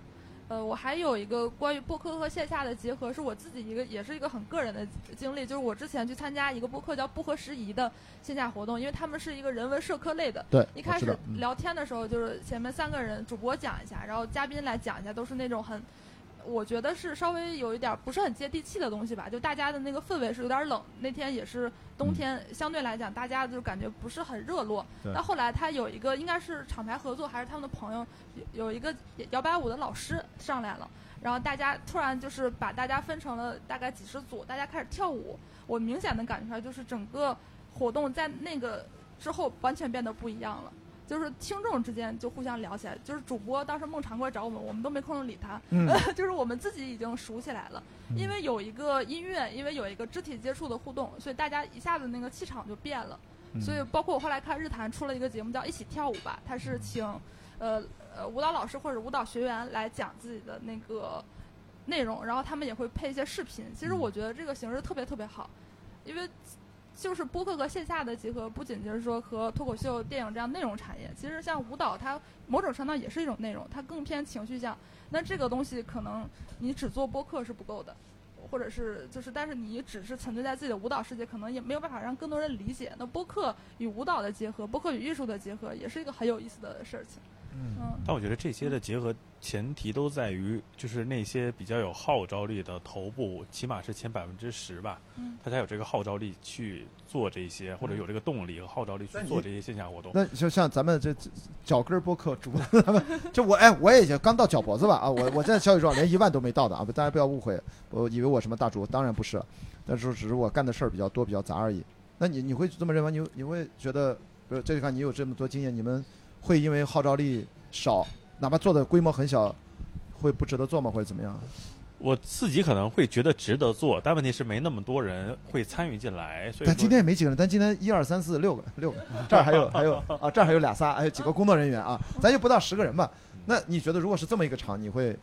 呃，我还有一个关于播客和线下的结合，是我自己一个，也是一个很个人的经历，就是我之前去参加一个播客叫“不合时宜”的线下活动，因为他们是一个人文社科类的。对，一开始聊天的时候，就是前面三个人主播讲一下，然后嘉宾来讲一下，都是那种很。我觉得是稍微有一点不是很接地气的东西吧，就大家的那个氛围是有点冷。那天也是冬天，相对来讲大家就感觉不是很热络。但后来他有一个应该是厂牌合作还是他们的朋友，有一个摇摆舞的老师上来了，然后大家突然就是把大家分成了大概几十组，大家开始跳舞。我明显的感觉出来，就是整个活动在那个之后完全变得不一样了。就是听众之间就互相聊起来，就是主播当时孟长过来找我们，我们都没空理他，就是我们自己已经熟起来了，因为有一个音乐，因为有一个肢体接触的互动，所以大家一下子那个气场就变了。所以包括我后来看日坛出了一个节目叫《一起跳舞吧》，他是请呃呃舞蹈老师或者舞蹈学员来讲自己的那个内容，然后他们也会配一些视频。其实我觉得这个形式特别特别好，因为。就是播客和线下的结合，不仅仅是说和脱口秀、电影这样内容产业，其实像舞蹈，它某种程度上也是一种内容，它更偏情绪向。那这个东西可能你只做播客是不够的，或者是就是，但是你只是沉醉在自己的舞蹈世界，可能也没有办法让更多人理解。那播客与舞蹈的结合，播客与艺术的结合，也是一个很有意思的事情。嗯，但我觉得这些的结合前提都在于，就是那些比较有号召力的头部，起码是前百分之十吧，嗯，他才有这个号召力去做这些，或者有这个动力和号召力去做这些线下活动。那就像咱们这脚跟播客主播，咱们就我哎，我也就刚到脚脖子吧啊，我我现在小宇宙连一万都没到的啊，大家不要误会，我以为我什么大主，当然不是，但是只是我干的事儿比较多比较杂而已。那你你会这么认为？你你会觉得，比如这地方你有这么多经验，你们？会因为号召力少，哪怕做的规模很小，会不值得做吗？或者怎么样？我自己可能会觉得值得做，但问题是没那么多人会参与进来。所以，但今天也没几个人，但今天一二三四六个，六个，这儿还有 还有啊，这儿还有俩仨，还有几个工作人员啊，咱就不到十个人吧。那你觉得如果是这么一个场，你会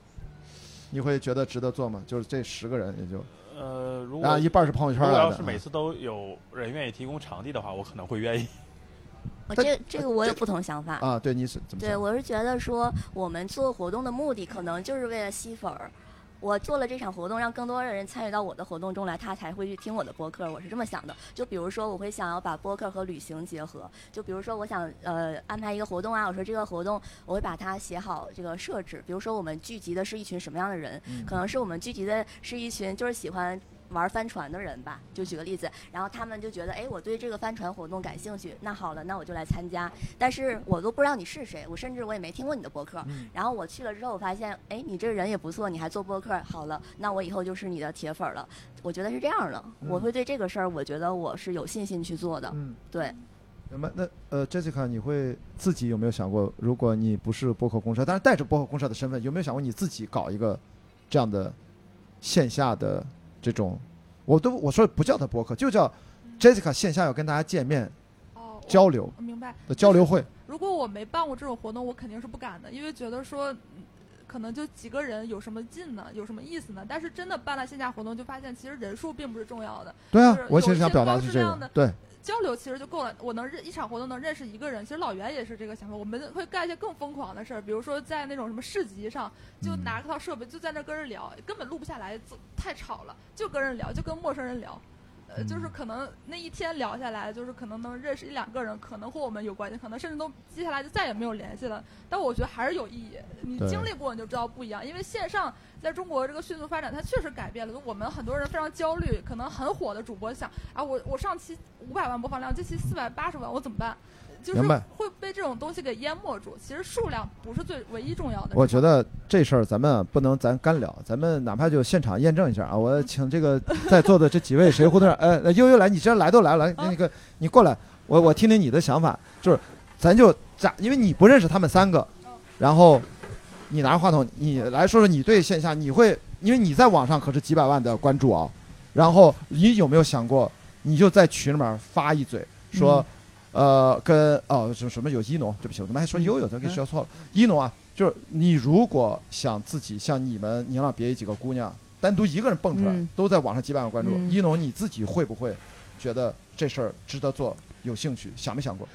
你会觉得值得做吗？就是这十个人也就呃，如果一半是朋友圈来的，要是每次都有人愿意提供场地的话，我可能会愿意。我这这个我有不同想法啊，对你是怎么？对我是觉得说，我们做活动的目的可能就是为了吸粉儿。我做了这场活动，让更多的人参与到我的活动中来，他才会去听我的播客。我是这么想的。就比如说，我会想要把播客和旅行结合。就比如说，我想呃安排一个活动啊，我说这个活动我会把它写好这个设置。比如说，我们聚集的是一群什么样的人？可能是我们聚集的是一群就是喜欢。玩帆船的人吧，就举个例子，然后他们就觉得，哎，我对这个帆船活动感兴趣，那好了，那我就来参加。但是我都不知道你是谁，我甚至我也没听过你的博客。然后我去了之后，我发现，哎，你这个人也不错，你还做博客，好了，那我以后就是你的铁粉了。我觉得是这样的，我会对这个事儿，我觉得我是有信心去做的。嗯，对。那么，那呃，Jessica，你会自己有没有想过，如果你不是博客公社，但是带着博客公社的身份，有没有想过你自己搞一个这样的线下的？这种，我都我说不叫他博客，就叫 Jessica 线下要跟大家见面，哦，交流，明白的交流会。如果我没办过这种活动，我肯定是不敢的，因为觉得说，可能就几个人有什么劲呢？有什么意思呢？但是真的办了线下活动，就发现其实人数并不是重要的。对啊，我其实想表达的是这个，对。交流其实就够了，我能认一场活动能认识一个人。其实老袁也是这个想法，我们会干一些更疯狂的事儿，比如说在那种什么市集上，就拿套设备就在那跟人聊，根本录不下来，太吵了，就跟人聊，就跟陌生人聊。就是可能那一天聊下来，就是可能能认识一两个人，可能和我们有关系，可能甚至都接下来就再也没有联系了。但我觉得还是有意义。你经历过你就知道不一样，因为线上在中国这个迅速发展，它确实改变了。就我们很多人非常焦虑，可能很火的主播想啊，我我上期五百万播放量，这期四百八十万，我怎么办？就是明白会被这种东西给淹没住。其实数量不是最唯一重要的。我觉得这事儿咱们不能咱干聊，咱们哪怕就现场验证一下啊！我请这个在座的这几位谁胡同，呃，呃悠悠来，你既然来都来了，那个你过来，我我听听你的想法，就是咱就假，因为你不认识他们三个，然后你拿着话筒，你来说说你对线下你会，因为你在网上可是几百万的关注啊，然后你有没有想过，你就在群里面发一嘴说。呃，跟哦，什什么有一农，对不起，我怎么还说悠悠？咱给说错了。一农啊，就是你如果想自己像你们你让别的几个姑娘单独一个人蹦出来，嗯都在网上几百万关注，嗯一农你自己会不会觉得这事儿值得做？有兴趣？想没想过？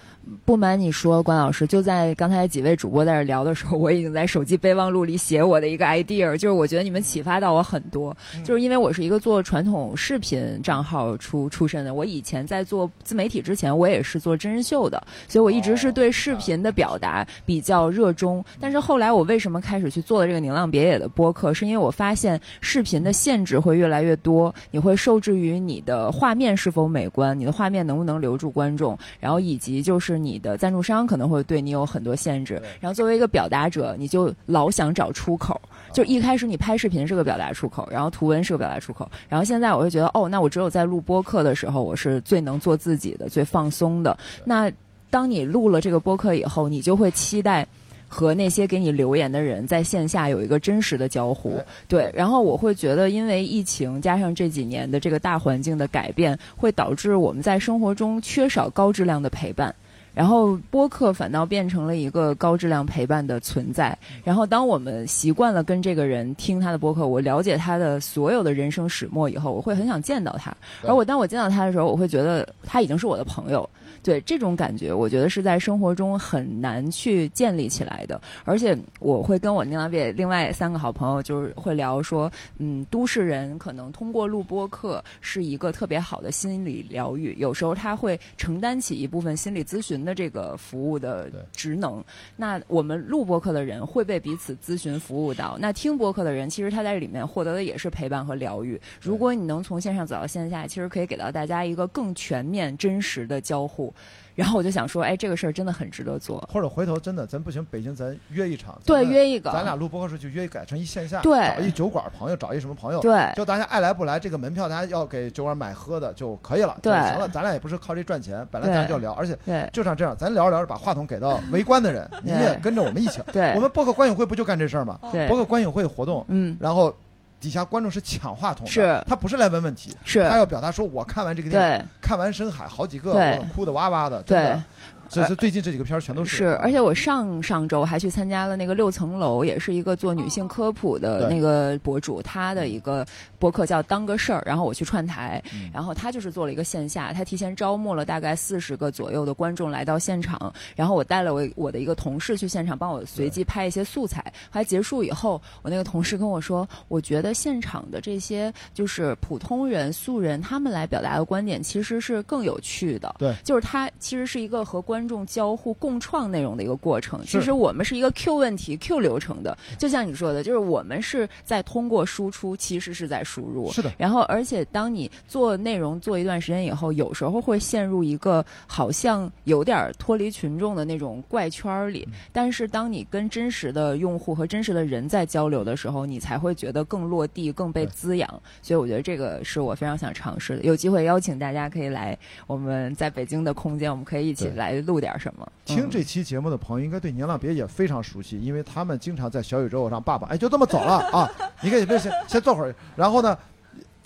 不瞒你说，关老师，就在刚才几位主播在这聊的时候，我已经在手机备忘录里写我的一个 idea，就是我觉得你们启发到我很多，就是因为我是一个做传统视频账号出出身的，我以前在做自媒体之前，我也是做真人秀的，所以我一直是对视频的表达比较热衷。但是后来我为什么开始去做了这个宁浪别野的播客，是因为我发现视频的限制会越来越多，你会受制于你的画面是否美观，你的画面能不能留住观众，然后以及就是你的赞助商可能会对你有很多限制。然后作为一个表达者，你就老想找出口。就一开始你拍视频是个表达出口，然后图文是个表达出口，然后现在我会觉得，哦，那我只有在录播客的时候，我是最能做自己的、最放松的。那当你录了这个播客以后，你就会期待。和那些给你留言的人在线下有一个真实的交互哎，对。然后我会觉得，因为疫情加上这几年的这个大环境的改变，会导致我们在生活中缺少高质量的陪伴。然后播客反倒变成了一个高质量陪伴的存在。然后当我们习惯了跟这个人听他的播客，我了解他的所有的人生始末以后，我会很想见到他。而我当我见到他的时候，我会觉得他已经是我的朋友。对这种感觉，我觉得是在生活中很难去建立起来的。而且我会跟我宁浪别另外三个好朋友，就是会聊说，嗯，都市人可能通过录播课是一个特别好的心理疗愈，有时候他会承担起一部分心理咨询的这个服务的职能。那我们录播课的人会被彼此咨询服务到，那听播客的人其实他在里面获得的也是陪伴和疗愈。如果你能从线上走到线下，其实可以给到大家一个更全面、真实的交互。然后我就想说，哎，这个事儿真的很值得做。或者回头真的咱不行，北京咱约一场，对，约一个。咱俩录播客时候就约改成一线下，对找一酒馆朋友，找一什么朋友，对就大家爱来不来，这个门票大家要给酒馆买喝的就可以了，对就行了。咱俩也不是靠这赚钱，本来咱就要聊，而且对就像这样，咱聊着聊着把话筒给到围观的人，你也跟着我们一起。对，我们播客观影会不就干这事儿吗？对播客观影会活动，嗯然后底下观众是抢话筒的，是。他不是来问问题，是。他要表达说我看完这个电影，看完深海好几个，我哭的哇哇的，真对。的。这是最近这几个片儿全都是，是而且我上上周还去参加了那个六层楼，也是一个做女性科普的那个博主，他的一个博客叫当个事儿，然后我去串台，嗯然后他就是做了一个线下，他提前招募了大概四十个左右的观众来到现场，然后我带了我我的一个同事去现场帮我随机拍一些素材，后来结束以后，我那个同事跟我说，我觉得现场的这些就是普通人素人他们来表达的观点其实是更有趣的，对，就是他其实是一个和观众交互共创内容的一个过程。其实我们是一个 Q 问题 Q 流程的，就像你说的，就是我们是在通过输出，其实是在输入。是的，然后，而且当你做内容做一段时间以后，有时候会陷入一个好像有点脱离群众的那种怪圈儿里。但是，当你跟真实的用户和真实的人在交流的时候，你才会觉得更落地、更被滋养。所以，我觉得这个是我非常想尝试的。有机会邀请大家可以来我们在北京的空间，我们可以一起来录点什么。听嗯这期节目的朋友应该对年浪别也非常熟悉，因为他们经常在小宇宙上爸爸，哎，就这么走了 啊！你可以别先先坐会儿，然后呢，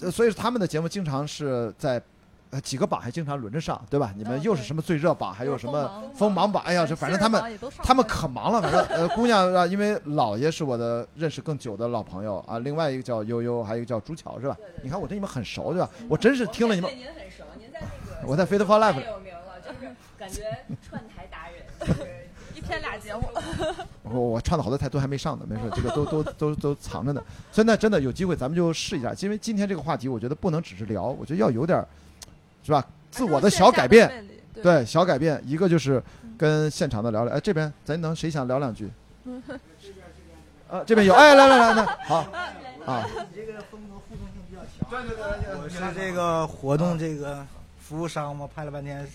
呃所以他们的节目经常是在。呃，几个榜还经常轮着上，对吧？你们又是什么最热榜，还有什么锋锋芒榜？哎呀，这反正他们他们可忙了，反正 呃，姑娘啊，因为姥爷是我的认识更久的老朋友啊，另外一个叫悠悠，还有一个叫朱巧，是吧？你看我对你们很熟，对吧？我真是听了你们，我在 Fit for Life 有名了，就是感觉串台达人。一天俩节目，我我串的好多台都还没上呢，没事，这个都都都都藏着呢。所以呢，真的有机会咱们就试一下，因为今天这个话题，我觉得不能只是聊，我觉得要有点，是吧？自我的小改变，对，对，小改变，一个就是跟现场的聊聊。哎，这边咱能谁想聊两句？啊，这边有，哎，来来来来，好，啊，你这个风格互动性比较强。对对对我是这个活动这个服务商嘛，拍了半天，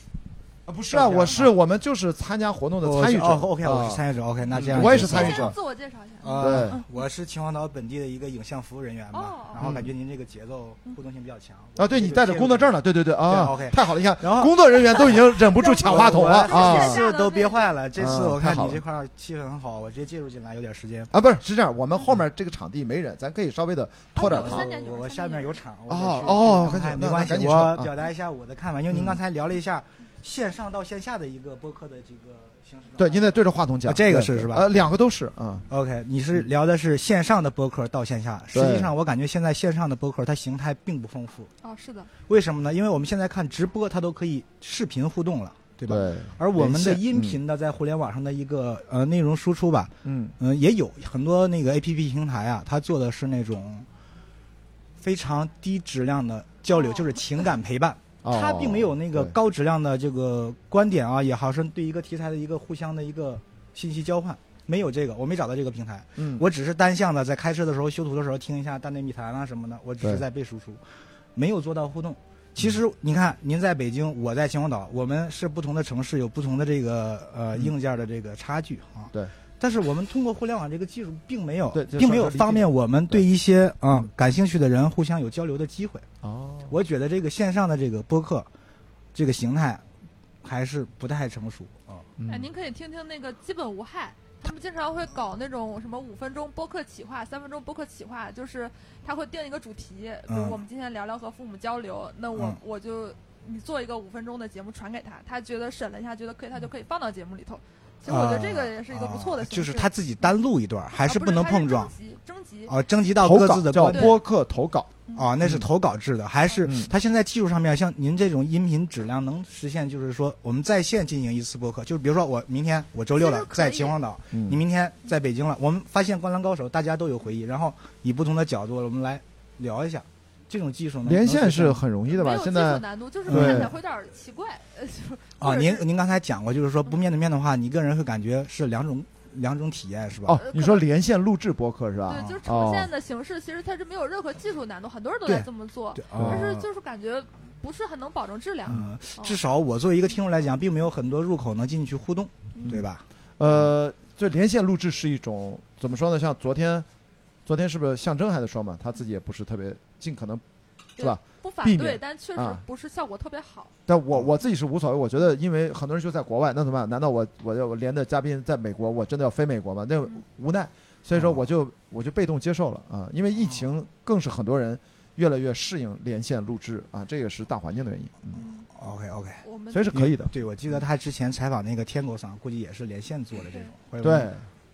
啊不是啊，我是我们就是参加活动的参与者。哦，OK，我啊是参与者。OK，那这样我也是参与者。自我介绍一下。呃对，我是秦皇岛本地的一个影像服务人员嘛哦，然后感觉您这个节奏互动性比较强。啊，对你带着工作证了，对对对啊，OK 太好了，你看，然后工作人员都已经忍不住抢话筒了 我啊是都憋坏了。这次啊我看你这块气氛很好，我直接介入进来，有点时间。啊！不是，是这样，我们后面这个场地没人，咱可以稍微的拖点堂我我下面有场。我哦哦没关系赶，紧撤我啊表达一下我的看法，因为您嗯刚才聊了一下线上到线下的一个播客的这个形式。对，您得对着话筒讲。啊这个是是吧呃，两个都是啊。OK，你是聊的是线上的播客到线下，实对际上我感觉现在线上的播客它形态并不丰富，哦，是的，为什么呢？因为我们现在看直播，它都可以视频互动了，对吧？对，而我们的音频的在互联网上的一个呃内容输出吧，嗯嗯、也有很多那个 A P P 平台啊，它做的是那种非常低质量的交流，哦就是情感陪伴，哦它并没有那个高质量的这个观点啊，也好是对一个题材的一个互相的一个信息交换，没有这个，我没找到这个平台。嗯，我只是单向的在开车的时候、修图的时候听一下《大内密谈》啊什么的，我只是在背输出，没有做到互动。其实你看，您在北京，我在秦皇岛，我们是不同的城市，有不同的这个呃嗯硬件的这个差距啊。对。但是我们通过互联网这个技术，并没有，并没有方便我们对一些啊、感兴趣的人互相有交流的机会。哦，我觉得这个线上的这个播客，这个形态还是不太成熟啊。嗯哎，您可以听听那个基本无害，他们经常会搞那种什么五分钟播客企划、三分钟播客企划，就是他会定一个主题，比如嗯我们今天聊聊和父母交流，那我、嗯我就你做一个五分钟的节目传给他，他觉得审了一下，觉得可以，他就可以放到节目里头。其实我觉得这个也是一个不错的啊，就是他自己单录一段，还啊是不能碰撞征集征集。啊，征集到各自的。播客投稿，啊，那是投稿制的，还是他现在技术上面像您这种音频质量能实现，就是说我们在线进行一次播客，就是比如说我明天我周六了在秦皇岛，嗯你明天在北京了，我们发现《灌篮高手》大家都有回忆，然后以不同的角度我们来聊一下，这种技术呢连线是很容易的吧？没有技术现在难度，就是看起来会有点儿奇怪。呃，就啊，您您刚才讲过，就是说不面对面的话，你个人会感觉是两种两种体验，是吧？哦，你说连线录制播客是吧？对，就是哦呈现的形式，其实它是没有任何技术难度，很多人都在这么做，但是啊就是感觉不是很能保证质量。嗯，哦至少我作为一个听众来讲，并没有很多入口能进去互动，嗯对吧？呃，就连线录制是一种怎么说呢？像昨天，昨天是不是象征还在说嘛？他自己也不是特别尽可能，是吧？不反对，但确实啊不是效果特别好。但我我自己是无所谓，我觉得因为很多人就在国外，那怎么办？难道我我要我连的嘉宾在美国，我真的要飞美国吗？那嗯无奈，所以说哦我就我就被动接受了啊，因为疫情更是很多人越来越适应连线录制啊，这也是大环境的原因，嗯，嗯，OK OK。我们所以是可以的，对，我记得他之前采访那个天狗桑，估计也是连线做的这种，对，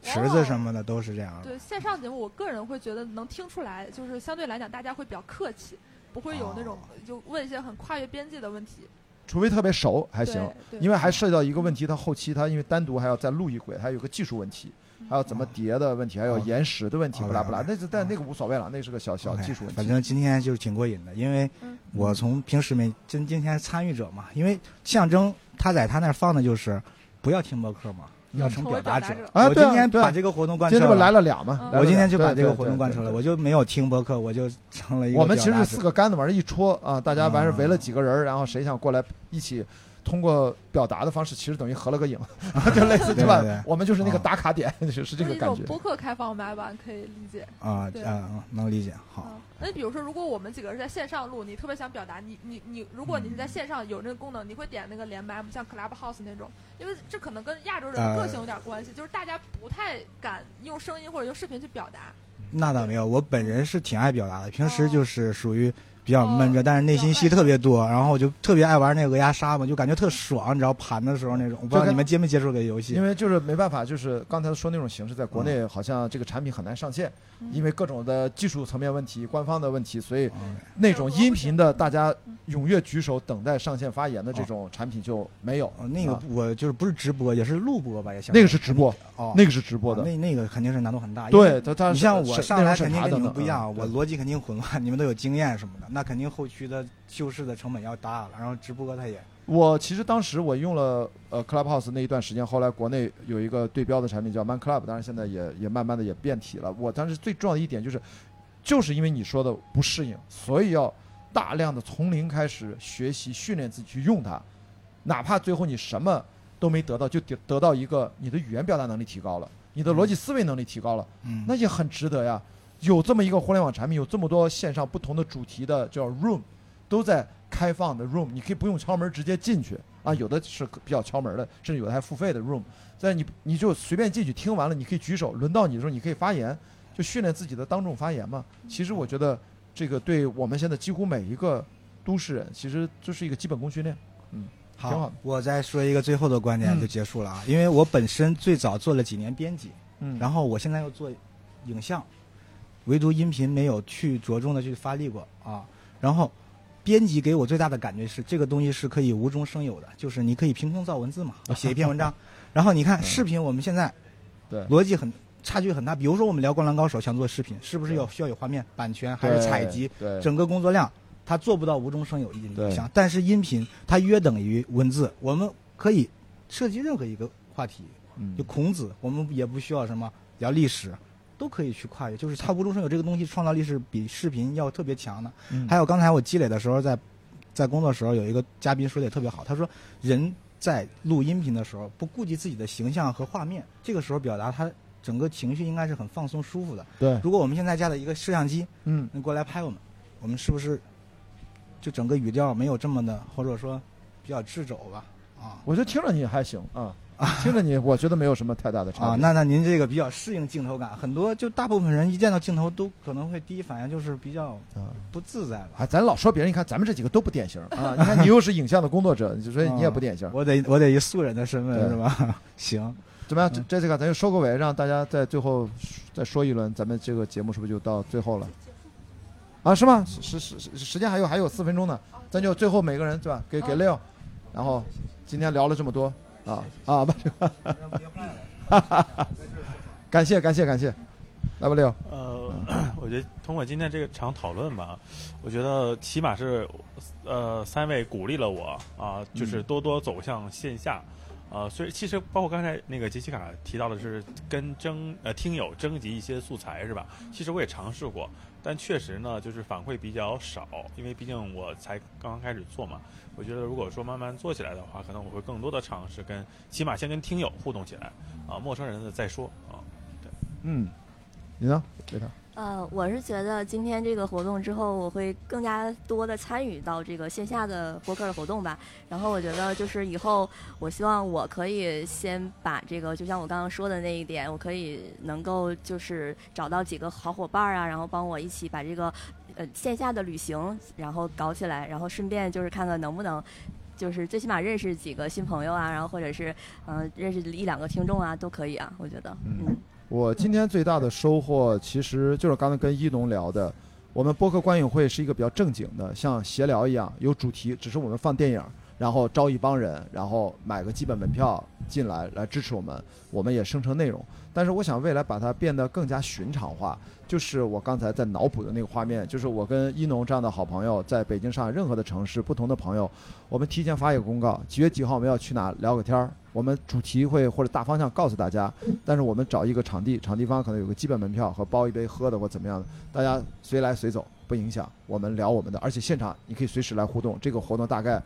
池子什么的都是这样的。对线上节目，我个人会觉得能听出来，就是相对来讲大家会比较客气，不会有那种哦。就问一些很跨越边界的问题。除非特别熟还行，因为还涉及到一个问题，它后期它因为单独还要再录一轨，还有个技术问题，还有怎么叠的问题，还有延时的问题，哦不拉不拉，那是但那个无所谓了，那是个小小技术问题。反正今天就是挺过瘾的，因为嗯。我从平时没今今天参与者嘛，因为象征他在他那儿放的就是不要听播客嘛，要成表达者。我今天把这个活动贯彻今天不来了。俩嘛嗯？来了我今天就把这个活动贯彻了，我就没有听播客，我就成了一个我们其实是四个杆子往这一戳啊，大家完事啊围了几个人儿，然后谁想过来一起通过表达的方式，其实等于合了个影，就类似对吧？我们就是那个啊打卡点，就是这个感觉。种播客开放麦吧，可以理解。啊对啊，能理解。好，啊，那比如说，如果我们几个是在线上录，你特别想表达，你你你，如果你是在线上有那个功能，你会点那个连麦吗？像 Clubhouse 那种，因为这可能跟亚洲人的个性有点关系，就是大家不太敢用声音或者用视频去表达。那倒没有，我本人是挺爱表达的，平时哦就是属于比较闷着，哦但是内心戏特别多，然后我就特别爱玩那个鹅鸭杀嘛，就感觉特爽，你知道盘的时候那种，我不知道你们接没接触这个游戏。因？为就是没办法，就是刚才说那种形式，在国内好像这个产品很难上线，嗯。因为各种的技术层面问题、官方的问题，所以哦那种音频的大家踊跃举手等待上线发言的这种产品就没有。哦，那个啊。我就是不是直播，也是录播吧，也行那个是直播，哦，那个是直播的，啊那那个肯定是难度很大。对，他他你像我上来肯定跟你们不一样，嗯我逻辑肯定混乱，你们都有经验什么的，那肯定后期的修饰的成本要大了，然后直播它也我其实当时我用了呃 Clubhouse 那一段时间，后来国内有一个对标的产品叫 Man Club，当然现在也也慢慢的也变体了。我当时最重要的一点就是，就是因为你说的不适应，所以要大量的从零开始学习训练自己去用它，哪怕最后你什么都没得到，就得得到一个你的语言表达能力提高了，你的逻辑思维能力提高了，嗯，那也很值得呀。有这么一个互联网产品，有这么多线上不同的主题的叫 room，都在开放的 room，你可以不用敲门直接进去。啊，有的是比较敲门的，甚至有的还付费的 room，在你你就随便进去听完了，你可以举手，轮到你的时候你可以发言，就训练自己的当众发言嘛。其实我觉得这个对我们现在几乎每一个都市人，其实就是一个基本功训练。嗯好好，我再说一个最后的观点嗯。就结束了啊，因为我本身最早做了几年编辑，嗯。然后我现在又做影像，唯独音频没有去着重的去发力过啊。然后编辑给我最大的感觉是，这个东西是可以无中生有的，就是你可以凭空造文字嘛，我 写一篇文章。然后你看嗯视频，我们现在对逻辑很差距很大。比如说我们聊《灌篮高手》，想做视频，是不是要需要有画面、版权还是采集？对，整个工作量，它做不到无中生有一对影响，但是音频它约等于文字，我们可以涉及任何一个话题，嗯就孔子，我们也不需要什么聊历史，都可以去跨越，就是它无中生有这个东西创造力是比视频要特别强的。嗯还有刚才我积累的时候，在在工作时候有一个嘉宾说的也特别好，他说人在录音频的时候不顾及自己的形象和画面，这个时候表达他整个情绪应该是很放松舒服的。对，如果我们现在架了一个摄像机，嗯你过来拍我们，我们是不是就整个语调没有这么的，或者说比较掣肘吧？啊我觉得听着你还行啊，听着你，我觉得没有什么太大的差别。啊，那那您这个比较适应镜头感，很多就大部分人一见到镜头都可能会第一反应就是比较啊不自在吧。啊，咱老说别人，你看咱们这几个都不典型啊！你看你又是影像的工作者，所以你也不典型。我得我得以素人的身份是吧？行，怎么样，嗯这这个咱就收个尾，让大家在最后再说一轮，咱们这个节目是不是就到最后了？啊，是吗？时时时时间还有还有四分钟呢，咱就最后每个人对吧？给给 Leo，然后今天聊了这么多啊啊不，感谢感谢感谢，来吧 Leo，呃，我觉得通过今天这个场讨论吧，我觉得起码是呃三位鼓励了我啊、就是多多走向线下。呃，所以其实包括刚才那个杰西卡提到的是跟征呃听友征集一些素材是吧？其实我也尝试过，但确实呢就是反馈比较少，因为毕竟我才刚刚开始做嘛。我觉得如果说慢慢做起来的话，可能我会更多的尝试跟起码先跟听友互动起来啊、陌生人的再说啊。对嗯，你呢？维塔，呃，我是觉得今天这个活动之后，我会更加多的参与到这个线下的播客的活动吧。然后我觉得就是以后，我希望我可以先把这个，就像我刚刚说的那一点，我可以能够就是找到几个好伙伴儿啊，然后帮我一起把这个呃线下的旅行然后搞起来，然后顺便就是看看能不能。就是最起码认识几个新朋友啊，然后或者是嗯、呃认识一两个听众啊，都可以啊，我觉得，嗯嗯我今天最大的收获，其实就是刚才跟一农聊的，我们播客观影会是一个比较正经的，像闲聊一样，有主题，只是我们放电影，然后招一帮人，然后买个基本门票进来来支持我们，我们也生成内容。但是我想未来把它变得更加寻常化，就是我刚才在脑补的那个画面，就是我跟一农这样的好朋友，在北京、上海任何的城市，不同的朋友，我们提前发一个公告，几月几号我们要去哪聊个天儿，我们主题会或者大方向告诉大家，但是我们找一个场地，场地方可能有个基本门票和包一杯喝的或怎么样的，大家随来随走，不影响我们聊我们的，而且现场你可以随时来互动。这个活动大概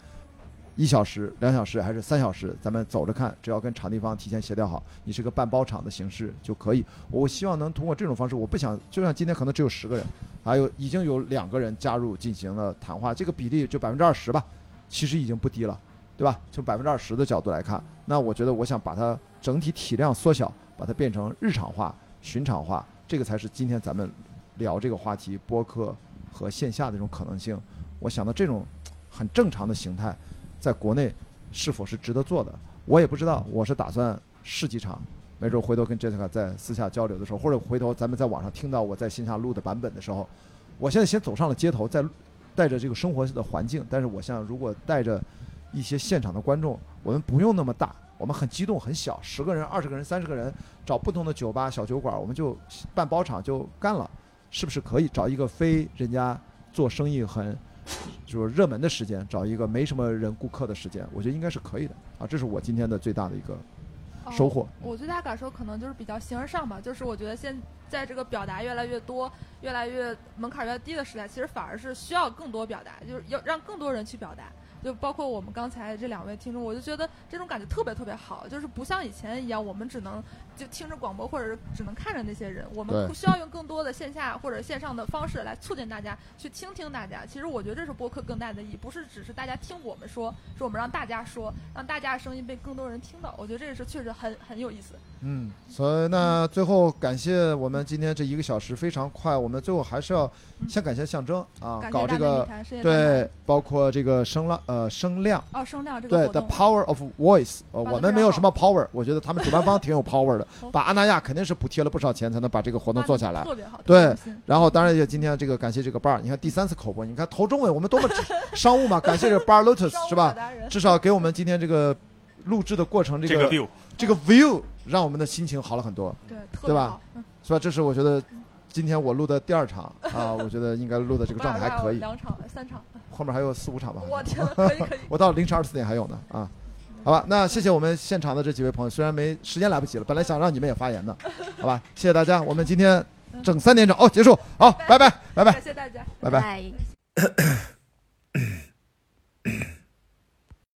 一小时、两小时还是三小时，咱们走着看，只要跟场地方提前协调好，你是个半包场的形式就可以。我希望能通过这种方式，我不想就像今天可能只有十个人，还有已经有两个人加入进行了谈话，这个比例就百分之二十吧，其实已经不低了。对吧？从百分之二十的角度来看，那我觉得我想把它整体体量缩小，把它变成日常化、寻常化，这个才是今天咱们聊这个话题播客和线下的这种可能性。我想到这种很正常的形态，在国内是否是值得做的，我也不知道。我是打算试几场，没准回头跟 Jessica 在私下交流的时候，或者回头咱们在网上听到我在线下录的版本的时候，我现在先走上了街头，在带着这个生活的环境，但是我想如果带着一些现场的观众，我们不用那么大，我们很激动很小，十个人、二十个人、三十个人，找不同的酒吧、小酒馆，我们就办包场就干了，是不是可以找一个非人家做生意很就是热门的时间，找一个没什么人顾客的时间，我觉得应该是可以的啊，这是我今天的最大的一个哦收获。我最大感受可能就是比较形而上吧，就是我觉得现在这个表达越来越多、越来越门槛越低的时代，其实反而是需要更多表达，就是要让更多人去表达。就包括我们刚才这两位听众，我就觉得这种感觉特别特别好，就是不像以前一样，我们只能就听着广播或者是只能看着那些人，我们不需要用更多的线下或者线上的方式来促进大家去倾听大家。其实我觉得这是播客更大的意义，不是只是大家听我们说，是我们让大家说，让大家的声音被更多人听到。我觉得这个是确实很很有意思。嗯，所以那最后感谢我们今天这一个小时非常快，我们最后还是要先感谢象征啊，搞这个对，包括这个声浪呃声量。哦，声量这个对，The Power of Voice，呃，我们没有什么 power，我觉得他们主办方挺有 power 的，把阿那亚肯定是补贴了不少钱才能把这个活动做下来。特别好，对然后当然也今天这个感谢这个 bar，你看第三次口播，你看头中尾我们多么 商务嘛，感谢这个 bar Lotus 是吧？至少给我们今天这个录制的过程这这个 view 这个 view 让我们的心情好了很多，对，对吧是吧？这是我觉得今天我录的第二场啊，我觉得应该录的这个状态还可以，两场三场，后面还有四五场吧。我天，可以可以。我到凌晨二十四点还有呢啊。好吧，那谢谢我们现场的这几位朋友，虽然没时间来不及了，本来想让你们也发言的，好吧，谢谢大家，我们今天整三点整哦结束，好，拜拜拜拜感谢大家。拜拜。拜